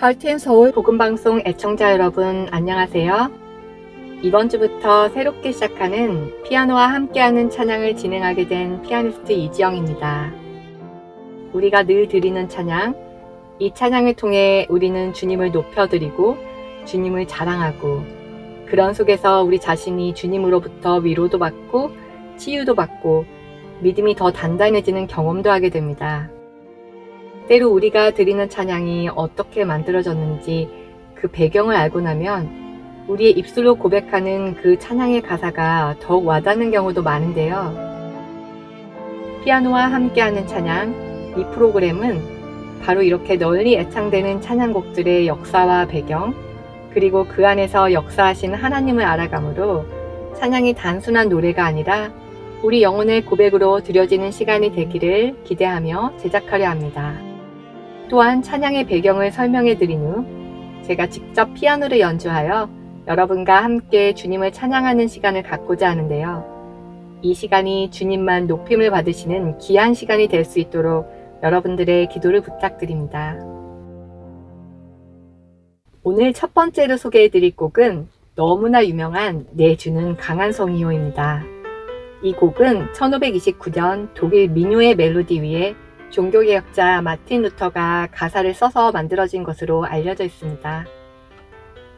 할텐 서울 복음방송 애청자 여러분 안녕하세요. 이번 주부터 새롭게 시작하는 피아노와 함께하는 찬양을 진행하게 된 피아니스트 이지영입니다. 우리가 늘 드리는 찬양, 이 찬양을 통해 우리는 주님을 높여드리고 주님을 자랑하고 그런 속에서 우리 자신이 주님으로부터 위로도 받고 치유도 받고 믿음이 더 단단해지는 경험도 하게 됩니다. 때로 우리가 드리는 찬양이 어떻게 만들어졌는지 그 배경을 알고 나면 우리의 입술로 고백하는 그 찬양의 가사가 더욱 와닿는 경우도 많은데요. 피아노와 함께하는 찬양, 이 프로그램은 바로 이렇게 널리 애창되는 찬양곡들의 역사와 배경, 그리고 그 안에서 역사하신 하나님을 알아감으로 찬양이 단순한 노래가 아니라 우리 영혼의 고백으로 드려지는 시간이 되기를 기대하며 제작하려 합니다. 또한 찬양의 배경을 설명해 드린 후 제가 직접 피아노를 연주하여 여러분과 함께 주님을 찬양하는 시간을 갖고자 하는데요. 이 시간이 주님만 높임을 받으시는 귀한 시간이 될 수 있도록 여러분들의 기도를 부탁드립니다. 오늘 첫 번째로 소개해 드릴 곡은 너무나 유명한 내 주는 강한 성이요입니다. 이 곡은 1529년 독일 민요의 멜로디 위에 종교개혁자 마틴 루터가 가사를 써서 만들어진 것으로 알려져 있습니다.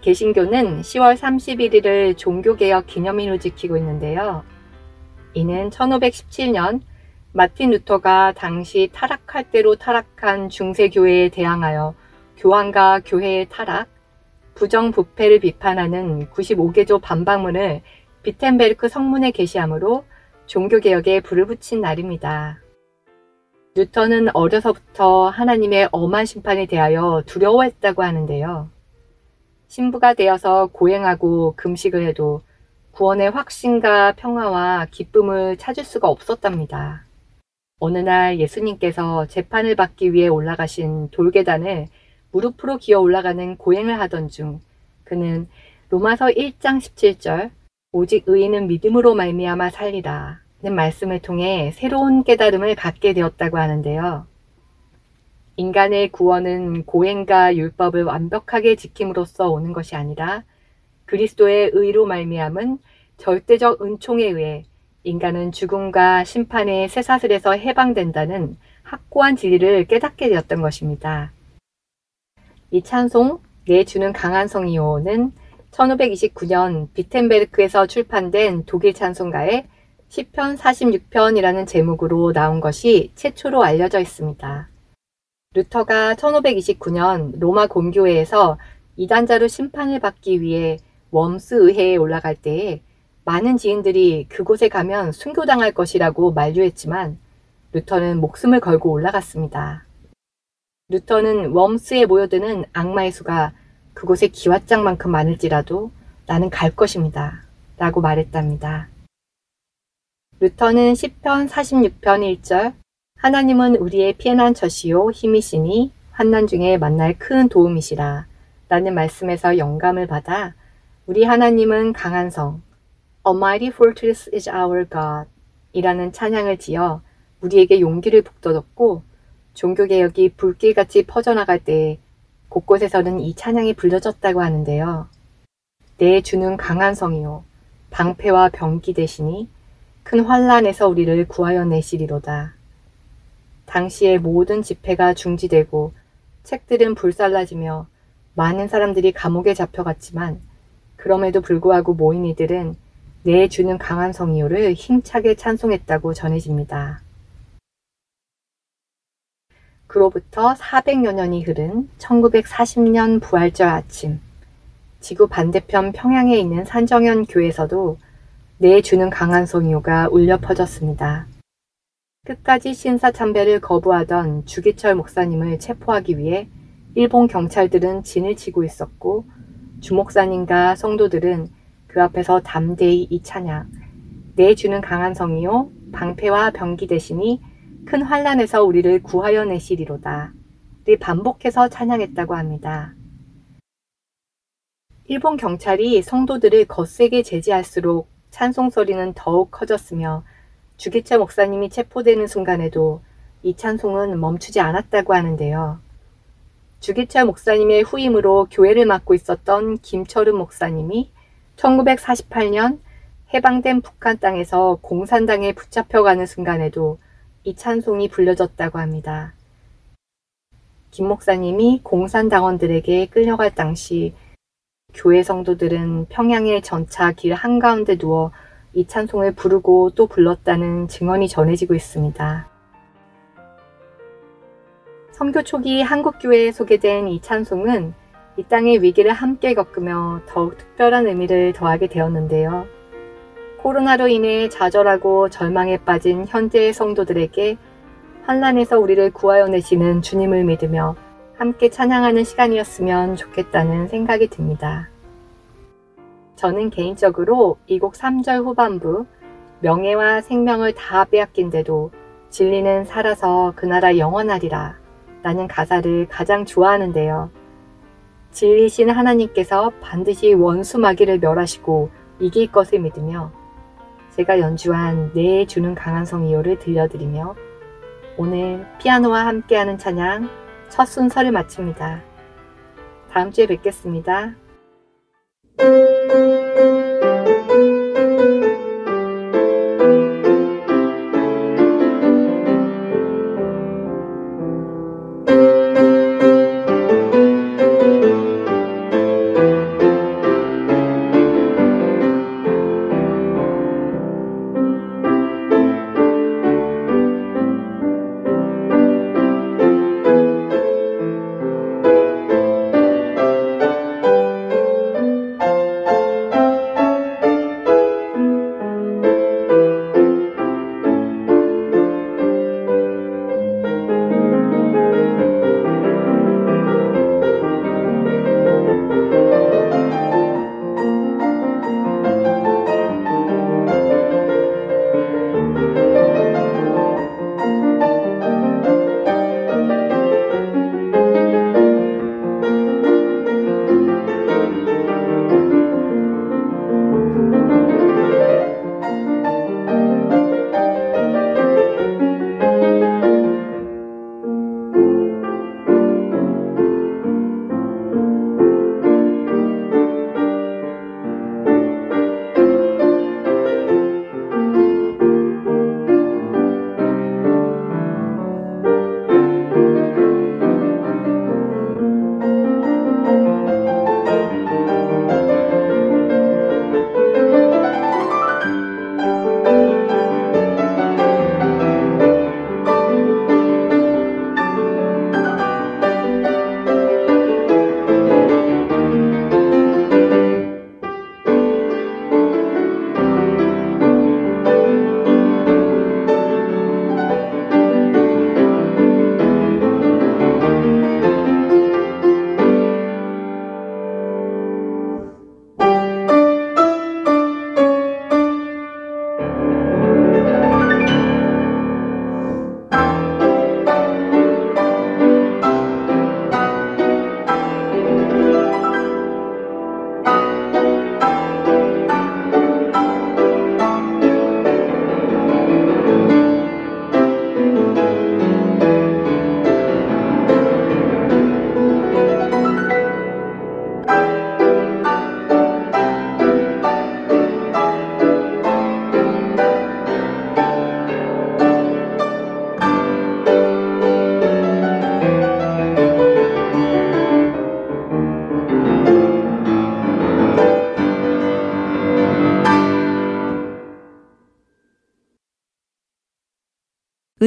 개신교는 10월 31일을 종교개혁 기념일로 지키고 있는데요. 이는 1517년 마틴 루터가 당시 타락할 대로 타락한 중세교회에 대항하여 교황과 교회의 타락, 부정부패를 비판하는 95개조 반박문을 비텐베르크 성문에 게시함으로 종교개혁에 불을 붙인 날입니다. 루터는 어려서부터 하나님의 엄한 심판에 대하여 두려워했다고 하는데요. 신부가 되어서 고행하고 금식을 해도 구원의 확신과 평화와 기쁨을 찾을 수가 없었답니다. 어느 날 예수님께서 재판을 받기 위해 올라가신 돌계단을 무릎으로 기어 올라가는 고행을 하던 중 그는 로마서 1장 17절 오직 의인은 믿음으로 말미암아 살리라 는 말씀을 통해 새로운 깨달음을 갖게 되었다고 하는데요. 인간의 구원은 고행과 율법을 완벽하게 지킴으로써 오는 것이 아니라 그리스도의 의로 말미암은 절대적 은총에 의해 인간은 죽음과 심판의 쇠사슬에서 해방된다는 확고한 진리를 깨닫게 되었던 것입니다. 이 찬송 내 주는 강한 성이요는 1529년 비텐베르크에서 출판된 독일 찬송가의 10편 46편이라는 제목으로 나온 것이 최초로 알려져 있습니다. 루터가 1529년 로마 공교회에서 이단자로 심판을 받기 위해 웜스 의회에 올라갈 때에 많은 지인들이 그곳에 가면 순교당할 것이라고 만류했지만 루터는 목숨을 걸고 올라갔습니다. 루터는 웜스에 모여드는 악마의 수가 그곳에 기왓장만큼 많을지라도 나는 갈 것입니다. 라고 말했답니다. 루터는 10편 46편 1절 하나님은 우리의 피해난 젖이요 힘이시니 환난 중에 만날 큰 도움이시라 라는 말씀에서 영감을 받아 우리 하나님은 강한 성 A mighty fortress is our God 이라는 찬양을 지어 우리에게 용기를 북돋았고 종교개혁이 불길같이 퍼져나갈 때 곳곳에서는 이 찬양이 불려졌다고 하는데요. 내 주는 강한 성이요 방패와 병기 대신이 큰 환란에서 우리를 구하여 내시리로다. 당시의 모든 집회가 중지되고 책들은 불살라지며 많은 사람들이 감옥에 잡혀갔지만 그럼에도 불구하고 모인 이들은 내 주는 강한 성이요를 힘차게 찬송했다고 전해집니다. 그로부터 400여 년이 흐른 1940년 부활절 아침, 지구 반대편 평양에 있는 산정현 교에서도 내 주는 강한 성요가 울려 퍼졌습니다. 끝까지 신사 참배를 거부하던 주기철 목사님을 체포하기 위해 일본 경찰들은 진을 치고 있었고 주목사님과 성도들은 그 앞에서 담대히 이 찬양 내 주는 강한 성이요 방패와 병기 대신이 큰 환란에서 우리를 구하여 내시리로다 를 반복해서 찬양했다고 합니다. 일본 경찰이 성도들을 거세게 제지할수록 찬송 소리는 더욱 커졌으며 주기철 목사님이 체포되는 순간에도 이 찬송은 멈추지 않았다고 하는데요. 주기철 목사님의 후임으로 교회를 맡고 있었던 김철은 목사님이 1948년 해방된 북한 땅에서 공산당에 붙잡혀가는 순간에도 이 찬송이 불려졌다고 합니다. 김 목사님이 공산당원들에게 끌려갈 당시 교회 성도들은 평양의 전차 길 한가운데 누워 이 찬송을 부르고 또 불렀다는 증언이 전해지고 있습니다. 선교 초기 한국교회에 소개된 이 찬송은 이 땅의 위기를 함께 겪으며 더욱 특별한 의미를 더하게 되었는데요. 코로나로 인해 좌절하고 절망에 빠진 현재의 성도들에게 환란에서 우리를 구하여 내시는 주님을 믿으며 함께 찬양하는 시간이었으면 좋겠다는 생각이 듭니다. 저는 개인적으로 이 곡 3절 후반부 명예와 생명을 다 빼앗긴데도 진리는 살아서 그 나라 영원하리라 라는 가사를 가장 좋아하는데요. 진리신 하나님께서 반드시 원수 마귀를 멸하시고 이길 것을 믿으며 제가 연주한 내 주는 강한 성이요를 들려드리며 오늘 피아노와 함께하는 찬양 첫 순서를 마칩니다. 다음 주에 뵙겠습니다.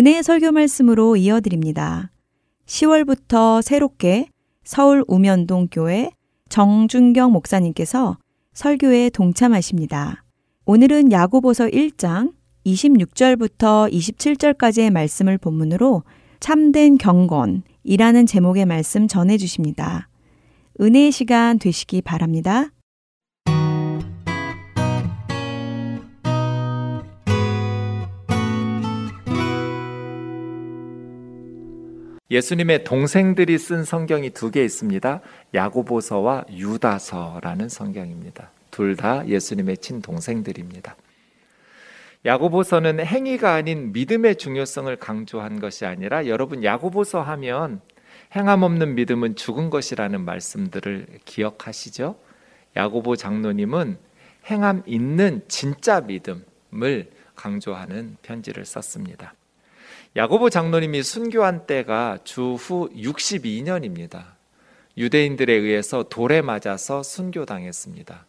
은혜의 설교 말씀으로 이어드립니다. 10월부터 새롭게 서울 우면동 교회 정준경 목사님께서 설교에 동참하십니다. 오늘은 야고보서 1장 26절부터 27절까지의 말씀을 본문으로 참된 경건이라는 제목의 말씀 전해 주십니다. 은혜의 시간 되시기 바랍니다. 예수님의 동생들이 쓴 성경이 두 개 있습니다. 야고보서와 유다서라는 성경입니다. 둘 다 예수님의 친동생들입니다. 야고보서는 행위가 아닌 믿음의 중요성을 강조한 것이 아니라 여러분 야고보서 하면 행함 없는 믿음은 죽은 것이라는 말씀들을 기억하시죠? 야고보 장로님은 행함 있는 진짜 믿음을 강조하는 편지를 썼습니다. 야고보 장로님이 순교한 때가 주후 62년입니다. 유대인들에 의해서 돌에 맞아서 순교당했습니다.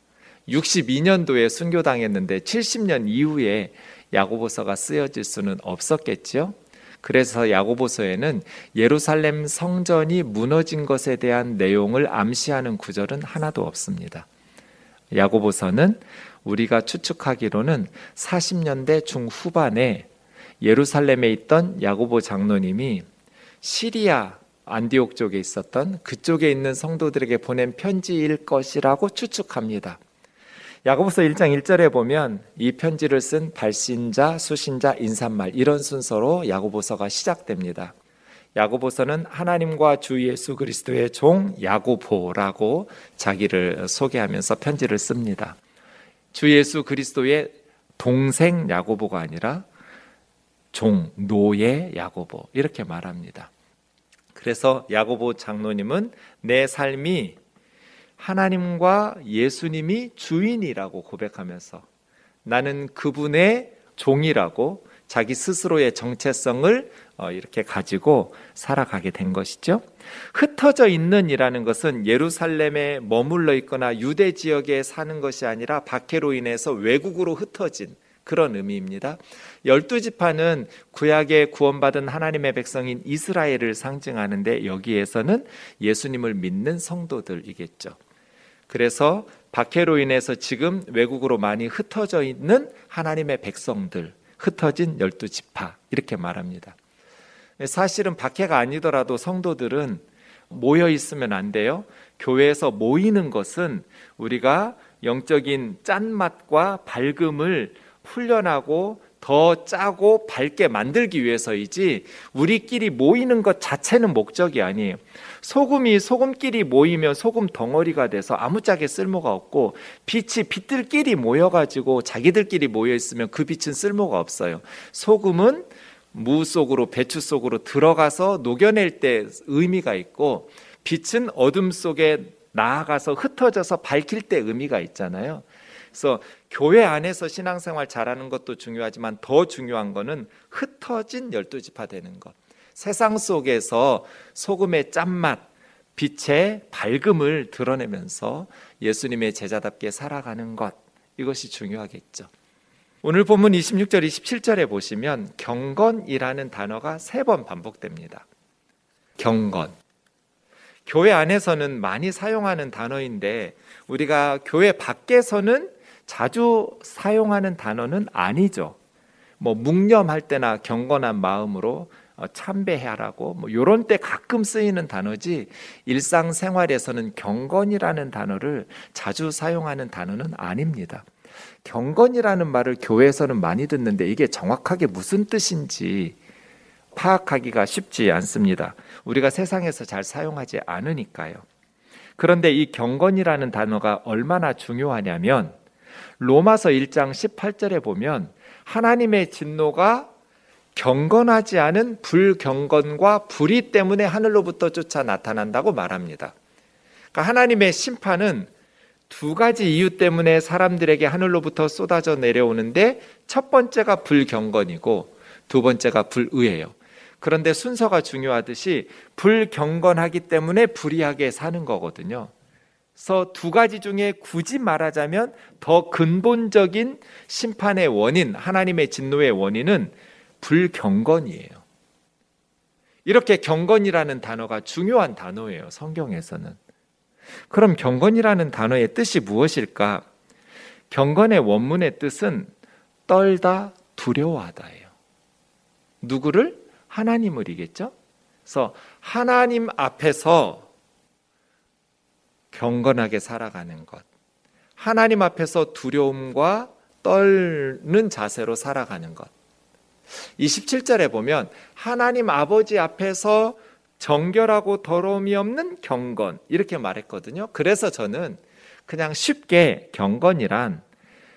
62년도에 순교당했는데 70년 이후에 야고보서가 쓰여질 수는 없었겠죠. 그래서 야고보서에는 예루살렘 성전이 무너진 것에 대한 내용을 암시하는 구절은 하나도 없습니다. 야고보서는 우리가 추측하기로는 40년대 중후반에 예루살렘에 있던 야고보 장로님이 시리아 안디옥 쪽에 있었던 그쪽에 있는 성도들에게 보낸 편지일 것이라고 추측합니다. 야고보서 1장 1절에 보면 이 편지를 쓴 발신자, 수신자, 인사말 이런 순서로 야고보서가 시작됩니다. 야고보서는 하나님과 주 예수 그리스도의 종 야고보라고 자기를 소개하면서 편지를 씁니다. 주 예수 그리스도의 동생 야고보가 아니라 종, 노예 야고보 이렇게 말합니다. 그래서 야고보 장로님은 내 삶이 하나님과 예수님이 주인이라고 고백하면서 나는 그분의 종이라고 자기 스스로의 정체성을 어, 이렇게 가지고 살아가게 된 것이죠. 흩어져 있는이라는 것은 예루살렘에 머물러 있거나 유대 지역에 사는 것이 아니라 박해로 인해서 외국으로 흩어진 그런 의미입니다. 열두 지파는 구약에 구원받은 하나님의 백성인 이스라엘을 상징하는데 여기에서는 예수님을 믿는 성도들이겠죠. 그래서 박해로 인해서 지금 외국으로 많이 흩어져 있는 하나님의 백성들, 흩어진 열두 지파 이렇게 말합니다. 사실은 박해가 아니더라도 성도들은 모여 있으면 안 돼요. 교회에서 모이는 것은 우리가 영적인 짠맛과 밝음을 훈련하고 더 짜고 밝게 만들기 위해서이지 우리끼리 모이는 것 자체는 목적이 아니에요. 소금이 소금끼리 모이면 소금 덩어리가 돼서 아무짝에 쓸모가 없고 빛이 빛들끼리 모여가지고 자기들끼리 모여 있으면 그 빛은 쓸모가 없어요. 소금은 무 속으로 배추 속으로 들어가서 녹여낼 때 의미가 있고 빛은 어둠 속에 나아가서 흩어져서 밝힐 때 의미가 있잖아요. 그래서 교회 안에서 신앙생활 잘하는 것도 중요하지만 더 중요한 것은 흩어진 열두 지파 되는 것. 세상 속에서 소금의 짠맛, 빛의 밝음을 드러내면서 예수님의 제자답게 살아가는 것. 이것이 중요하겠죠. 오늘 본문 26절, 27절에 보시면 경건이라는 단어가 세 번 반복됩니다. 경건. 교회 안에서는 많이 사용하는 단어인데 우리가 교회 밖에서는 자주 사용하는 단어는 아니죠. 뭐 묵념할 때나 경건한 마음으로 어, 참배하라고 뭐 요런 때 가끔 쓰이는 단어지 일상생활에서는 경건이라는 단어를 자주 사용하는 단어는 아닙니다. 경건이라는 말을 교회에서는 많이 듣는데 이게 정확하게 무슨 뜻인지 파악하기가 쉽지 않습니다. 우리가 세상에서 잘 사용하지 않으니까요. 그런데 이 경건이라는 단어가 얼마나 중요하냐면 로마서 1장 18절에 보면 하나님의 진노가 경건하지 않은 불경건과 불의 때문에 하늘로부터 쫓아 나타난다고 말합니다. 그러니까 하나님의 심판은 두 가지 이유 때문에 사람들에게 하늘로부터 쏟아져 내려오는데 첫 번째가 불경건이고 두 번째가 불의예요. 그런데 순서가 중요하듯이 불경건하기 때문에 불의하게 사는 거거든요. 그래서 두 가지 중에 굳이 말하자면 더 근본적인 심판의 원인, 하나님의 진노의 원인은 불경건이에요. 이렇게 경건이라는 단어가 중요한 단어예요. 성경에서는. 그럼 경건이라는 단어의 뜻이 무엇일까? 경건의 원문의 뜻은 떨다 두려워하다예요. 누구를? 하나님을이겠죠? 그래서 하나님 앞에서 경건하게 살아가는 것. 하나님 앞에서 두려움과 떨는 자세로 살아가는 것. 27절에 보면 하나님 아버지 앞에서 정결하고 더러움이 없는 경건 이렇게 말했거든요. 그래서 저는 그냥 쉽게 경건이란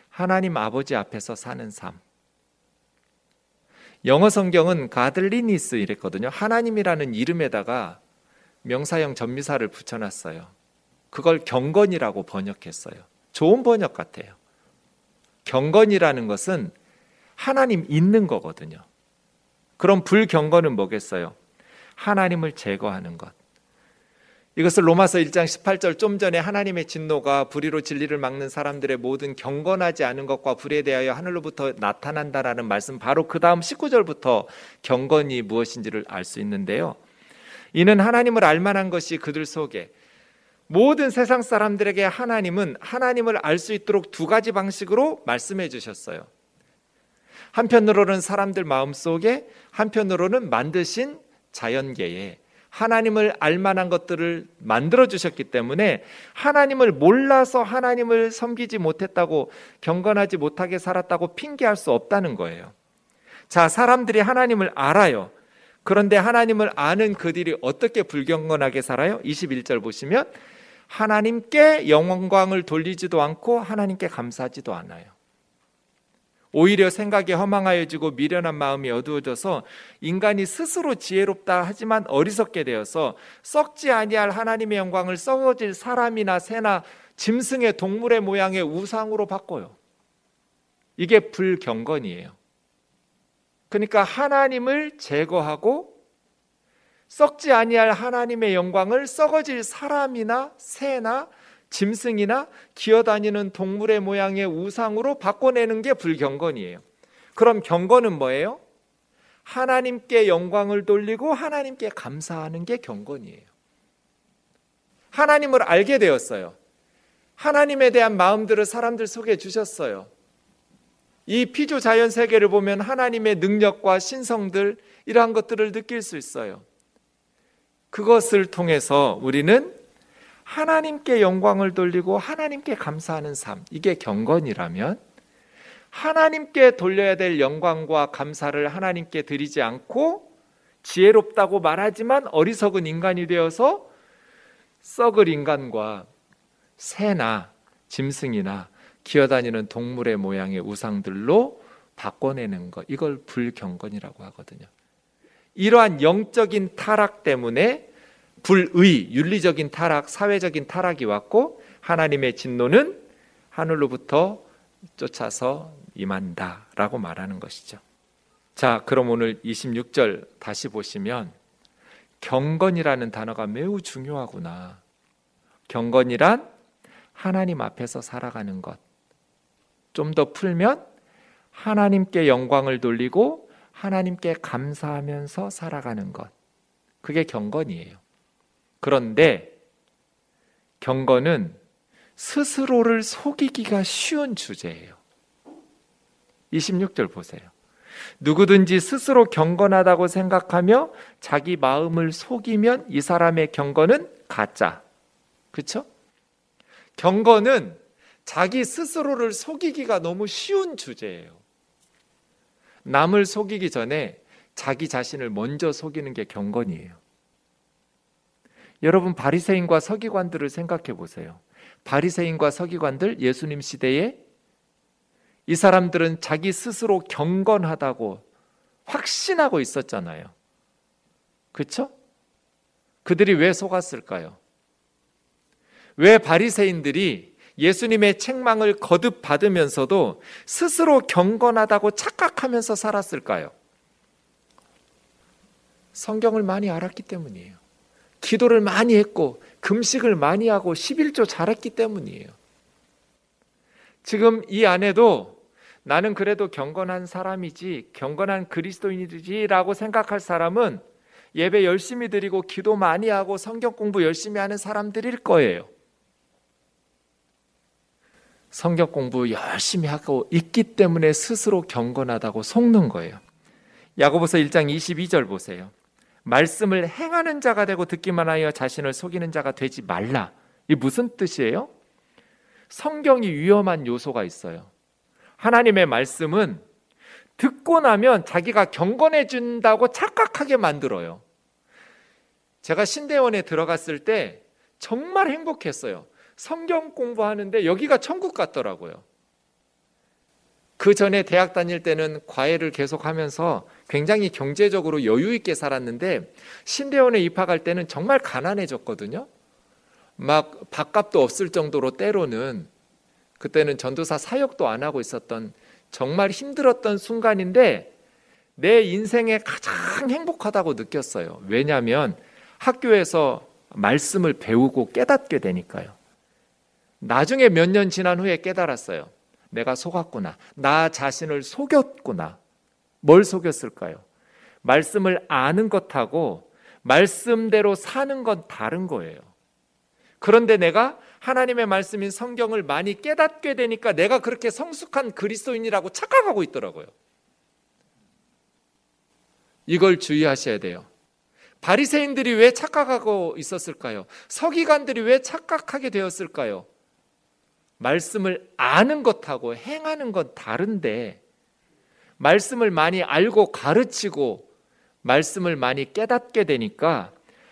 하나님 아버지 앞에서 사는 삶. 영어 성경은 가들리니스 이랬거든요. 하나님이라는 이름에다가 명사형 전미사를 붙여놨어요. 그걸 경건이라고 번역했어요. 좋은 번역 같아요. 경건이라는 것은 하나님 있는 거거든요. 그럼 불경건은 뭐겠어요? 하나님을 제거하는 것. 이것을 로마서 1장 18절 좀 전에 하나님의 진노가 불의로 진리를 막는 사람들의 모든 경건하지 않은 것과 불에 대하여 하늘로부터 나타난다라는 말씀 바로 그 다음 19절부터 경건이 무엇인지를 알 수 있는데요. 이는 하나님을 알 만한 것이 그들 속에 모든 세상 사람들에게 하나님은 하나님을 알 수 있도록 두 가지 방식으로 말씀해 주셨어요. 한편으로는 사람들 마음 속에 한편으로는 만드신 자연계에 하나님을 알만한 것들을 만들어 주셨기 때문에 하나님을 몰라서 하나님을 섬기지 못했다고 경건하지 못하게 살았다고 핑계할 수 없다는 거예요. 자, 사람들이 하나님을 알아요. 그런데 하나님을 아는 그들이 어떻게 불경건하게 살아요? 21절 보시면 하나님께 영광을 돌리지도 않고 하나님께 감사하지도 않아요. 오히려 생각이 허망하여지고 미련한 마음이 어두워져서 인간이 스스로 지혜롭다 하지만 어리석게 되어서 썩지 아니할 하나님의 영광을 썩어질 사람이나 새나 짐승의 동물의 모양의 우상으로 바꿔요. 이게 불경건이에요. 그러니까 하나님을 제거하고 썩지 아니할 하나님의 영광을 썩어질 사람이나 새나 짐승이나 기어다니는 동물의 모양의 우상으로 바꿔내는 게 불경건이에요. 그럼 경건은 뭐예요? 하나님께 영광을 돌리고 하나님께 감사하는 게 경건이에요. 하나님을 알게 되었어요. 하나님에 대한 마음들을 사람들 속에 주셨어요. 이 피조 자연 세계를 보면 하나님의 능력과 신성들 이러한 것들을 느낄 수 있어요. 그것을 통해서 우리는 하나님께 영광을 돌리고 하나님께 감사하는 삶, 이게 경건이라면 하나님께 돌려야 될 영광과 감사를 하나님께 드리지 않고 지혜롭다고 말하지만 어리석은 인간이 되어서 썩을 인간과 새나 짐승이나 기어다니는 동물의 모양의 우상들로 바꿔내는 것, 이걸 불경건이라고 하거든요. 이러한 영적인 타락 때문에 불의, 윤리적인 타락, 사회적인 타락이 왔고 하나님의 진노는 하늘로부터 쫓아서 임한다라고 말하는 것이죠. 자, 그럼 오늘 26절 다시 보시면 경건이라는 단어가 매우 중요하구나. 경건이란 하나님 앞에서 살아가는 것. 좀 더 풀면 하나님께 영광을 돌리고 하나님께 감사하면서 살아가는 것. 그게 경건이에요. 그런데 경건은 스스로를 속이기가 쉬운 주제예요. 26절 보세요. 누구든지 스스로 경건하다고 생각하며 자기 마음을 속이면 이 사람의 경건은 가짜. 그렇죠? 경건은 자기 스스로를 속이기가 너무 쉬운 주제예요. 남을 속이기 전에 자기 자신을 먼저 속이는 게 경건이에요. 여러분 바리새인과 서기관들을 생각해 보세요. 바리새인과 서기관들 예수님 시대에 이 사람들은 자기 스스로 경건하다고 확신하고 있었잖아요. 그렇죠? 그들이 왜 속았을까요? 왜 바리새인들이 예수님의 책망을 거듭 받으면서도 스스로 경건하다고 착각하면서 살았을까요? 성경을 많이 알았기 때문이에요. 기도를 많이 했고 금식을 많이 하고 11조 잘했기 때문이에요. 지금 이 안에도 나는 그래도 경건한 사람이지 경건한 그리스도인이지라고 생각할 사람은 예배 열심히 드리고 기도 많이 하고 성경 공부 열심히 하는 사람들일 거예요. 성경 공부 열심히 하고 있기 때문에 스스로 경건하다고 속는 거예요. 야고보서 1장 22절 보세요. 말씀을 행하는 자가 되고 듣기만 하여 자신을 속이는 자가 되지 말라. 이 무슨 뜻이에요? 성경이 위험한 요소가 있어요. 하나님의 말씀은 듣고 나면 자기가 경건해진다고 착각하게 만들어요. 제가 신대원에 들어갔을 때 정말 행복했어요. 성경 공부하는데 여기가 천국 같더라고요. 그 전에 대학 다닐 때는 과외를 계속 하면서 굉장히 경제적으로 여유 있게 살았는데 신대원에 입학할 때는 정말 가난해졌거든요. 막 밥값도 없을 정도로 때로는 그때는 전도사 사역도 안 하고 있었던 정말 힘들었던 순간인데 내 인생에 가장 행복하다고 느꼈어요. 왜냐하면 학교에서 말씀을 배우고 깨닫게 되니까요. 나중에 몇 년 지난 후에 깨달았어요. 내가 속았구나. 나 자신을 속였구나. 뭘 속였을까요? 말씀을 아는 것하고 말씀대로 사는 건 다른 거예요. 그런데 내가 하나님의 말씀인 성경을 많이 깨닫게 되니까 내가 그렇게 성숙한 그리스도인이라고 착각하고 있더라고요. 이걸 주의하셔야 돼요. 바리새인들이 왜 착각하고 있었을까요? 서기관들이 왜 착각하게 되었을까요? 말씀을 아는 것하고 행하는 건 다른데 말씀을 많이 알고 가르치고 말씀을 많이 깨닫게 되니까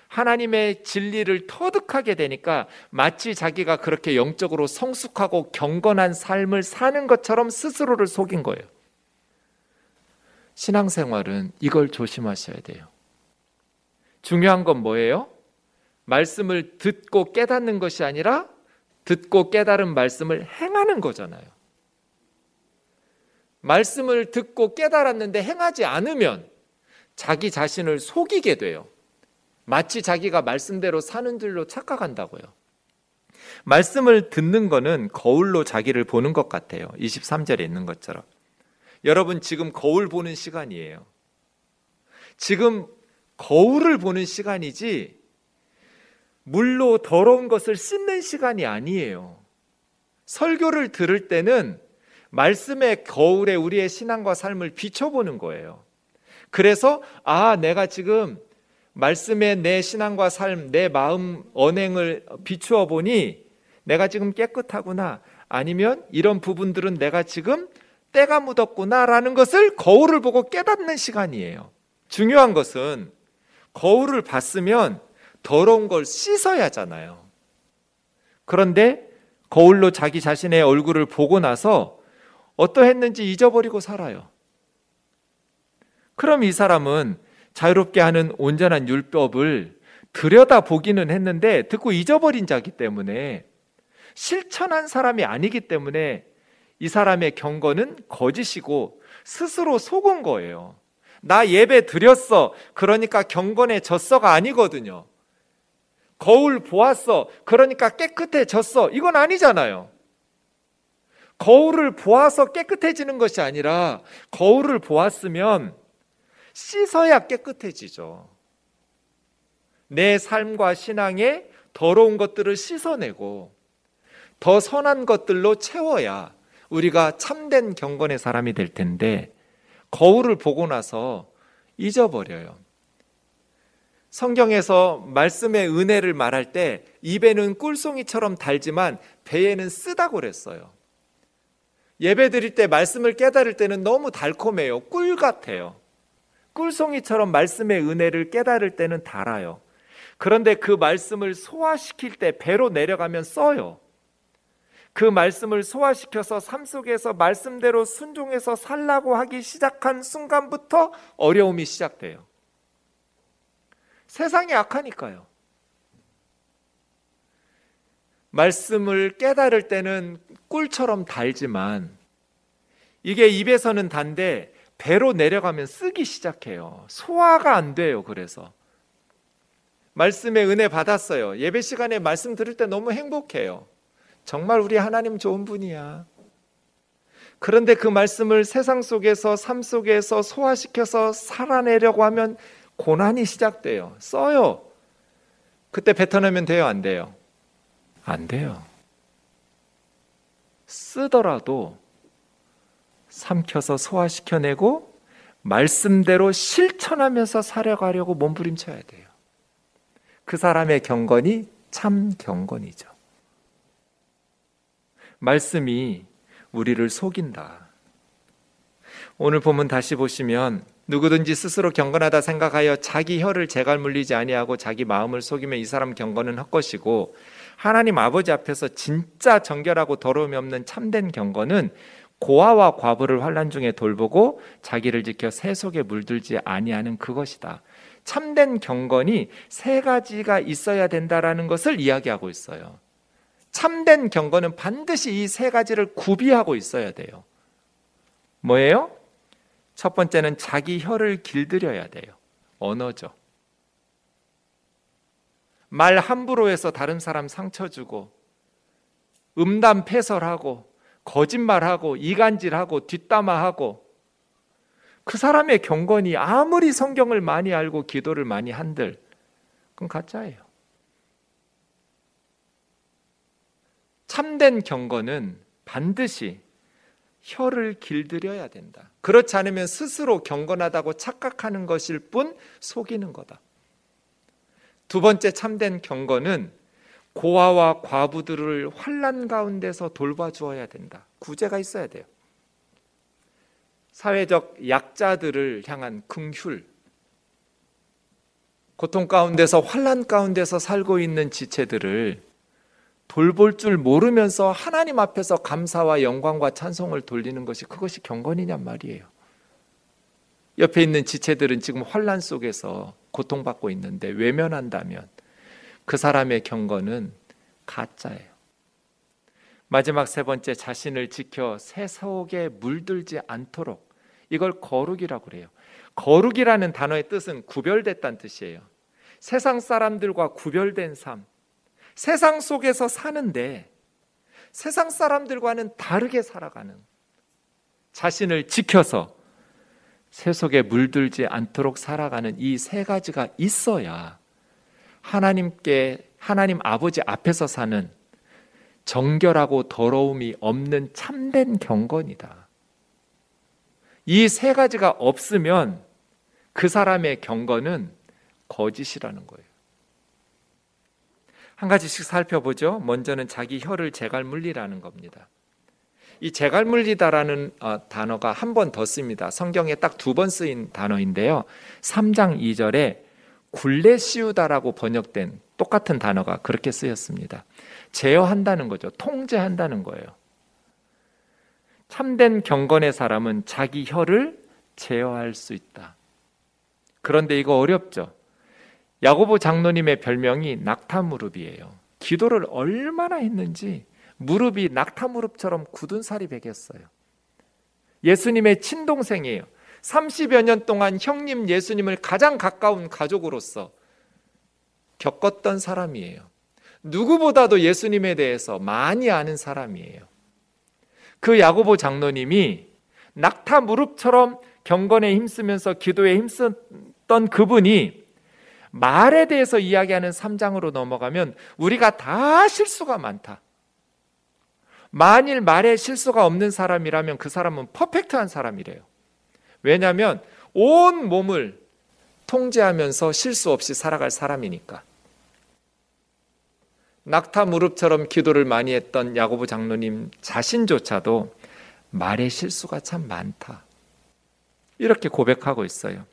하나님의 진리를 터득하게 되니까 마치 자기가 그렇게 영적으로 성숙하고 경건한 삶을 사는 것처럼 스스로를 속인 거예요. 신앙생활은 이걸 조심하셔야 돼요. 중요한 건 뭐예요? 말씀을 듣고 깨닫는 것이 아니라 듣고 깨달은 말씀을 행하는 거잖아요. 말씀을 듣고 깨달았는데 행하지 않으면 자기 자신을 속이게 돼요. 마치 자기가 말씀대로 사는 줄로 착각한다고요. 말씀을 듣는 거는 거울로 자기를 보는 것 같아요. 23절에 있는 것처럼. 여러분 지금 거울 보는 시간이에요. 지금 거울을 보는 시간이지 물로 더러운 것을 씻는 시간이 아니에요. 설교를 들을 때는 말씀의 거울에 우리의 신앙과 삶을 비춰보는 거예요. 그래서 아 내가 지금 말씀에 내 신앙과 삶, 내 마음 언행을 비추어 보니 내가 지금 깨끗하구나. 아니면 이런 부분들은 내가 지금 때가 묻었구나라는 것을 거울을 보고 깨닫는 시간이에요. 중요한 것은 거울을 봤으면 더러운 걸 씻어야 하잖아요. 그런데 거울로 자기 자신의 얼굴을 보고 나서 어떠했는지 잊어버리고 살아요. 그럼 이 사람은 자유롭게 하는 온전한 율법을 들여다 보기는 했는데 듣고 잊어버린 자기 때문에 실천한 사람이 아니기 때문에 이 사람의 경건은 거짓이고 스스로 속은 거예요. 나 예배 드렸어. 그러니까 경건해졌어가 아니거든요. 거울 보았어. 그러니까 깨끗해졌어. 이건 아니잖아요. 거울을 보아서 깨끗해지는 것이 아니라 거울을 보았으면 씻어야 깨끗해지죠. 내 삶과 신앙에 더러운 것들을 씻어내고 더 선한 것들로 채워야 우리가 참된 경건의 사람이 될 텐데 거울을 보고 나서 잊어버려요. 성경에서 말씀의 은혜를 말할 때 입에는 꿀송이처럼 달지만 배에는 쓰다고 그랬어요. 예배 드릴 때 말씀을 깨달을 때는 너무 달콤해요. 꿀 같아요. 꿀송이처럼 말씀의 은혜를 깨달을 때는 달아요. 그런데 그 말씀을 소화시킬 때 배로 내려가면 써요. 그 말씀을 소화시켜서 삶 속에서 말씀대로 순종해서 살라고 하기 시작한 순간부터 어려움이 시작돼요. 세상이 악하니까요. 말씀을 깨달을 때는 꿀처럼 달지만 이게 입에서는 단데 배로 내려가면 쓰기 시작해요. 소화가 안 돼요. 그래서 말씀의 은혜 받았어요. 예배 시간에 말씀 들을 때 너무 행복해요. 정말 우리 하나님 좋은 분이야. 그런데 그 말씀을 세상 속에서 삶 속에서 소화시켜서 살아내려고 하면 고난이 시작돼요. 써요. 그때 뱉어내면 돼요, 안 돼요? 안 돼요. 쓰더라도 삼켜서 소화시켜내고 말씀대로 실천하면서 살아가려고 몸부림쳐야 돼요. 그 사람의 경건이 참 경건이죠. 말씀이 우리를 속인다. 오늘 본문 다시 보시면 누구든지 스스로 경건하다 생각하여 자기 혀를 재갈 물리지 아니하고 자기 마음을 속이면 이 사람 경건은 헛것이고 하나님 아버지 앞에서 진짜 정결하고 더러움이 없는 참된 경건은 고아와 과부를 환란 중에 돌보고 자기를 지켜 새 속에 물들지 아니하는 그것이다. 참된 경건이 세 가지가 있어야 된다라는 것을 이야기하고 있어요. 참된 경건은 반드시 이 세 가지를 구비하고 있어야 돼요. 뭐예요? 첫 번째는 자기 혀를 길들여야 돼요. 언어죠. 말 함부로 해서 다른 사람 상처 주고 음담 패설하고 거짓말하고 이간질하고 뒷담화하고 그 사람의 경건이 아무리 성경을 많이 알고 기도를 많이 한들 그건 가짜예요. 참된 경건은 반드시 혀를 길들여야 된다. 그렇지 않으면 스스로 경건하다고 착각하는 것일 뿐 속이는 거다. 두 번째 참된 경건은 고아와 과부들을 환란 가운데서 돌봐주어야 된다. 구제가 있어야 돼요. 사회적 약자들을 향한 긍휼, 고통 가운데서 환란 가운데서 살고 있는 지체들을 돌볼 줄 모르면서 하나님 앞에서 감사와 영광과 찬송을 돌리는 것이 그것이 경건이냔 말이에요. 옆에 있는 지체들은 지금 환란 속에서 고통받고 있는데 외면한다면 그 사람의 경건은 가짜예요. 마지막 세 번째 자신을 지켜 새 속에 물들지 않도록 이걸 거룩이라고 그래요. 거룩이라는 단어의 뜻은 구별됐다는 뜻이에요. 세상 사람들과 구별된 삶. 세상 속에서 사는데 세상 사람들과는 다르게 살아가는 자신을 지켜서 새 속에 물들지 않도록 살아가는 이 세 가지가 있어야 하나님께 하나님 아버지 앞에서 사는 정결하고 더러움이 없는 참된 경건이다. 이 세 가지가 없으면 그 사람의 경건은 거짓이라는 거예요. 한 가지씩 살펴보죠. 먼저는 자기 혀를 재갈 물리라는 겁니다. 이 재갈 물리다라는 어, 단어가 한 번 더 씁니다. 성경에 딱 두 번 쓰인 단어인데요. 3장 2절에 굴레 씌우다라고 번역된 똑같은 단어가 그렇게 쓰였습니다. 제어한다는 거죠. 통제한다는 거예요. 참된 경건의 사람은 자기 혀를 제어할 수 있다. 그런데 이거 어렵죠. 야고보 장로님의 별명이 낙타 무릎이에요. 기도를 얼마나 했는지 무릎이 낙타 무릎처럼 굳은 살이 베겼어요. 예수님의 친동생이에요. 30여 년 동안 형님 예수님을 가장 가까운 가족으로서 겪었던 사람이에요. 누구보다도 예수님에 대해서 많이 아는 사람이에요. 그 야고보 장로님이 낙타 무릎처럼 경건에 힘쓰면서 기도에 힘썼던 그분이 말에 대해서 이야기하는 3장으로 넘어가면 우리가 다 실수가 많다. 만일 말에 실수가 없는 사람이라면 그 사람은 퍼펙트한 사람이래요. 왜냐하면 온 몸을 통제하면서 실수 없이 살아갈 사람이니까. 낙타 무릎처럼 기도를 많이 했던 야고보 장로님 자신조차도 말에 실수가 참 많다. 이렇게 고백하고 있어요.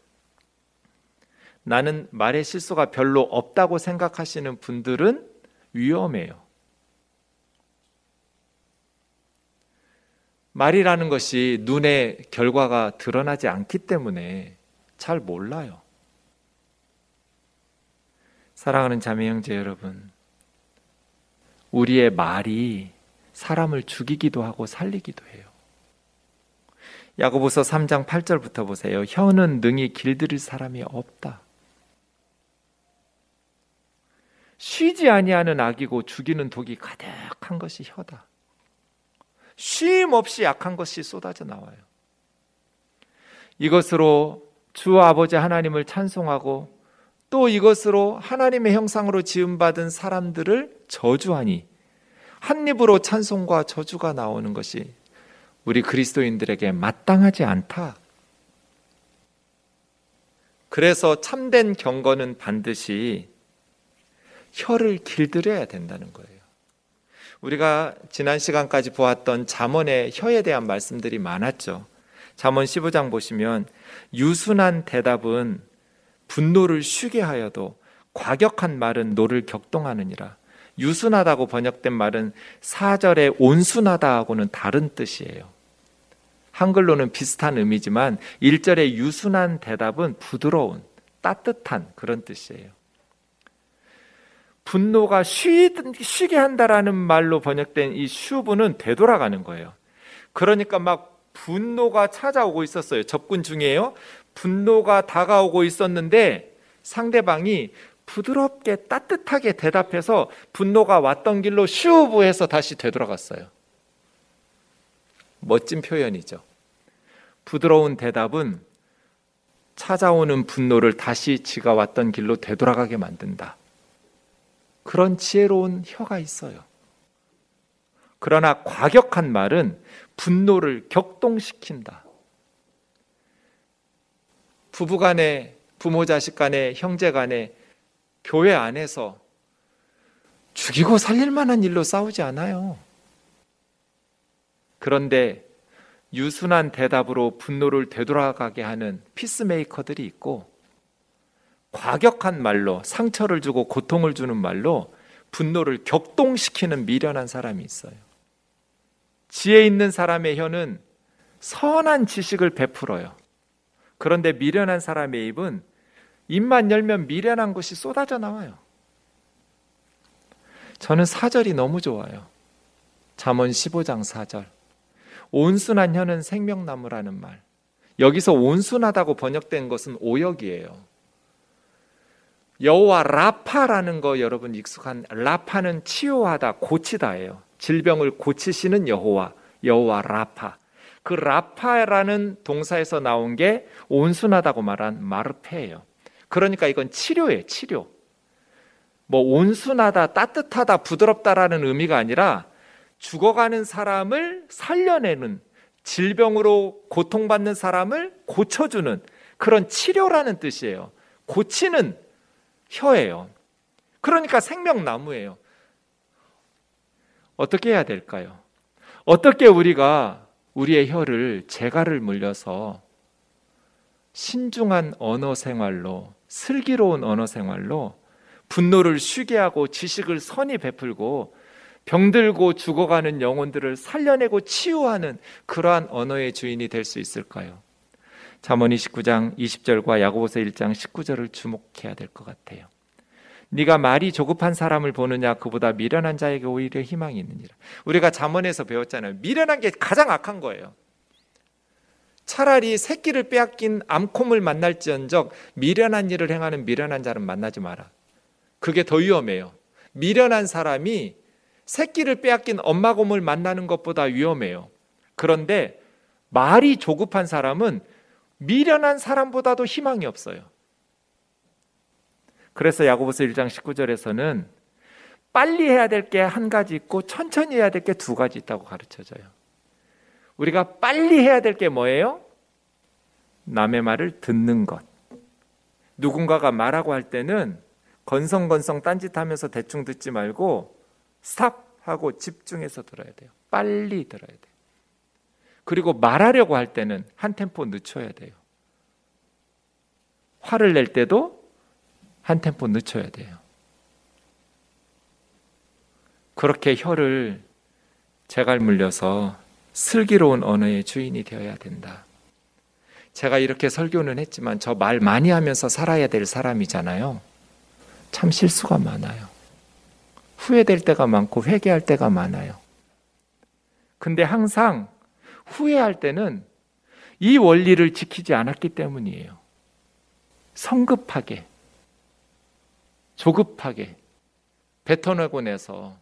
나는 말에 실수가 별로 없다고 생각하시는 분들은 위험해요. 말이라는 것이 눈에 결과가 드러나지 않기 때문에 잘 몰라요. 사랑하는 자매 형제 여러분, 우리의 말이 사람을 죽이기도 하고 살리기도 해요. 야고보서 3장 8절부터 보세요. 혀는 능히 길들일 사람이 없다. 쉬지 아니하는 악이고 죽이는 독이 가득한 것이 혀다. 쉼 없이 약한 것이 쏟아져 나와요. 이것으로 주 아버지 하나님을 찬송하고 또 이것으로 하나님의 형상으로 지음받은 사람들을 저주하니 한 입으로 찬송과 저주가 나오는 것이 우리 그리스도인들에게 마땅하지 않다. 그래서 참된 경건은 반드시 혀를 길들여야 된다는 거예요. 우리가 지난 시간까지 보았던 잠언의 혀에 대한 말씀들이 많았죠. 잠언 15장 보시면 유순한 대답은 분노를 쉬게 하여도 과격한 말은 노를 격동하느니라. 유순하다고 번역된 말은 4절의 온순하다하고는 다른 뜻이에요. 한글로는 비슷한 의미지만 1절의 유순한 대답은 부드러운, 따뜻한 그런 뜻이에요. 분노가 쉬, 쉬게 한다라는 말로 번역된 이 슈브는 되돌아가는 거예요. 그러니까 막 분노가 찾아오고 있었어요. 접근 중이에요. 분노가 다가오고 있었는데 상대방이 부드럽게 따뜻하게 대답해서 분노가 왔던 길로 슈브해서 다시 되돌아갔어요. 멋진 표현이죠. 부드러운 대답은 찾아오는 분노를 다시 지가 왔던 길로 되돌아가게 만든다. 그런 지혜로운 혀가 있어요. 그러나 과격한 말은 분노를 격동시킨다. 부부 간에, 부모 자식 간에, 형제 간에, 교회 안에서 죽이고 살릴 만한 일로 싸우지 않아요. 그런데 유순한 대답으로 분노를 되돌아가게 하는 피스메이커들이 있고 과격한 말로 상처를 주고 고통을 주는 말로 분노를 격동시키는 미련한 사람이 있어요. 지혜 있는 사람의 혀는 선한 지식을 베풀어요. 그런데 미련한 사람의 입은 입만 열면 미련한 것이 쏟아져 나와요. 저는 사절이 너무 좋아요. 잠언 15장 4절. 온순한 혀는 생명나무라는 말. 여기서 온순하다고 번역된 것은 오역이에요. 여호와 라파라는 거 여러분 익숙한 라파는 치유하다, 고치다예요. 질병을 고치시는 여호와, 여호와 라파. 그 라파라는 동사에서 나온 게 온순하다고 말한 마르페예요. 그러니까 이건 치료예요, 치료. 뭐 온순하다, 따뜻하다, 부드럽다라는 의미가 아니라 죽어가는 사람을 살려내는 질병으로 고통받는 사람을 고쳐주는 그런 치료라는 뜻이에요. 고치는 혀예요. 그러니까 생명나무예요. 어떻게 해야 될까요? 어떻게 우리가 우리의 혀를 재갈을 물려서 신중한 언어 생활로 슬기로운 언어 생활로 분노를 쉬게 하고 지식을 선히 베풀고 병들고 죽어가는 영혼들을 살려내고 치유하는 그러한 언어의 주인이 될 수 있을까요? 잠언 29장 20절과 야고보서 1장 19절을 주목해야 될 것 같아요. 네가 말이 조급한 사람을 보느냐 그보다 미련한 자에게 오히려 희망이 있느니라. 우리가 잠언에서 배웠잖아요. 미련한 게 가장 악한 거예요. 차라리 새끼를 빼앗긴 암콤을 만날지언정 미련한 일을 행하는 미련한 자는 만나지 마라. 그게 더 위험해요. 미련한 사람이 새끼를 빼앗긴 엄마 곰을 만나는 것보다 위험해요. 그런데 말이 조급한 사람은 미련한 사람보다도 희망이 없어요. 그래서 야고보서 1장 19절에서는 빨리 해야 될 게 한 가지 있고 천천히 해야 될 게 두 가지 있다고 가르쳐져요. 우리가 빨리 해야 될 게 뭐예요? 남의 말을 듣는 것. 누군가가 말하고 할 때는 건성건성 딴짓하면서 대충 듣지 말고 스탑 하고 집중해서 들어야 돼요. 빨리 들어야 돼요. 그리고 말하려고 할 때는 한 템포 늦춰야 돼요. 화를 낼 때도 한 템포 늦춰야 돼요. 그렇게 혀를 재갈 물려서 슬기로운 언어의 주인이 되어야 된다. 제가 이렇게 설교는 했지만 저 말 많이 하면서 살아야 될 사람이잖아요. 참 실수가 많아요. 후회될 때가 많고 회개할 때가 많아요. 근데 항상 후회할 때는 이 원리를 지키지 않았기 때문이에요. 성급하게, 조급하게 뱉어내고 내서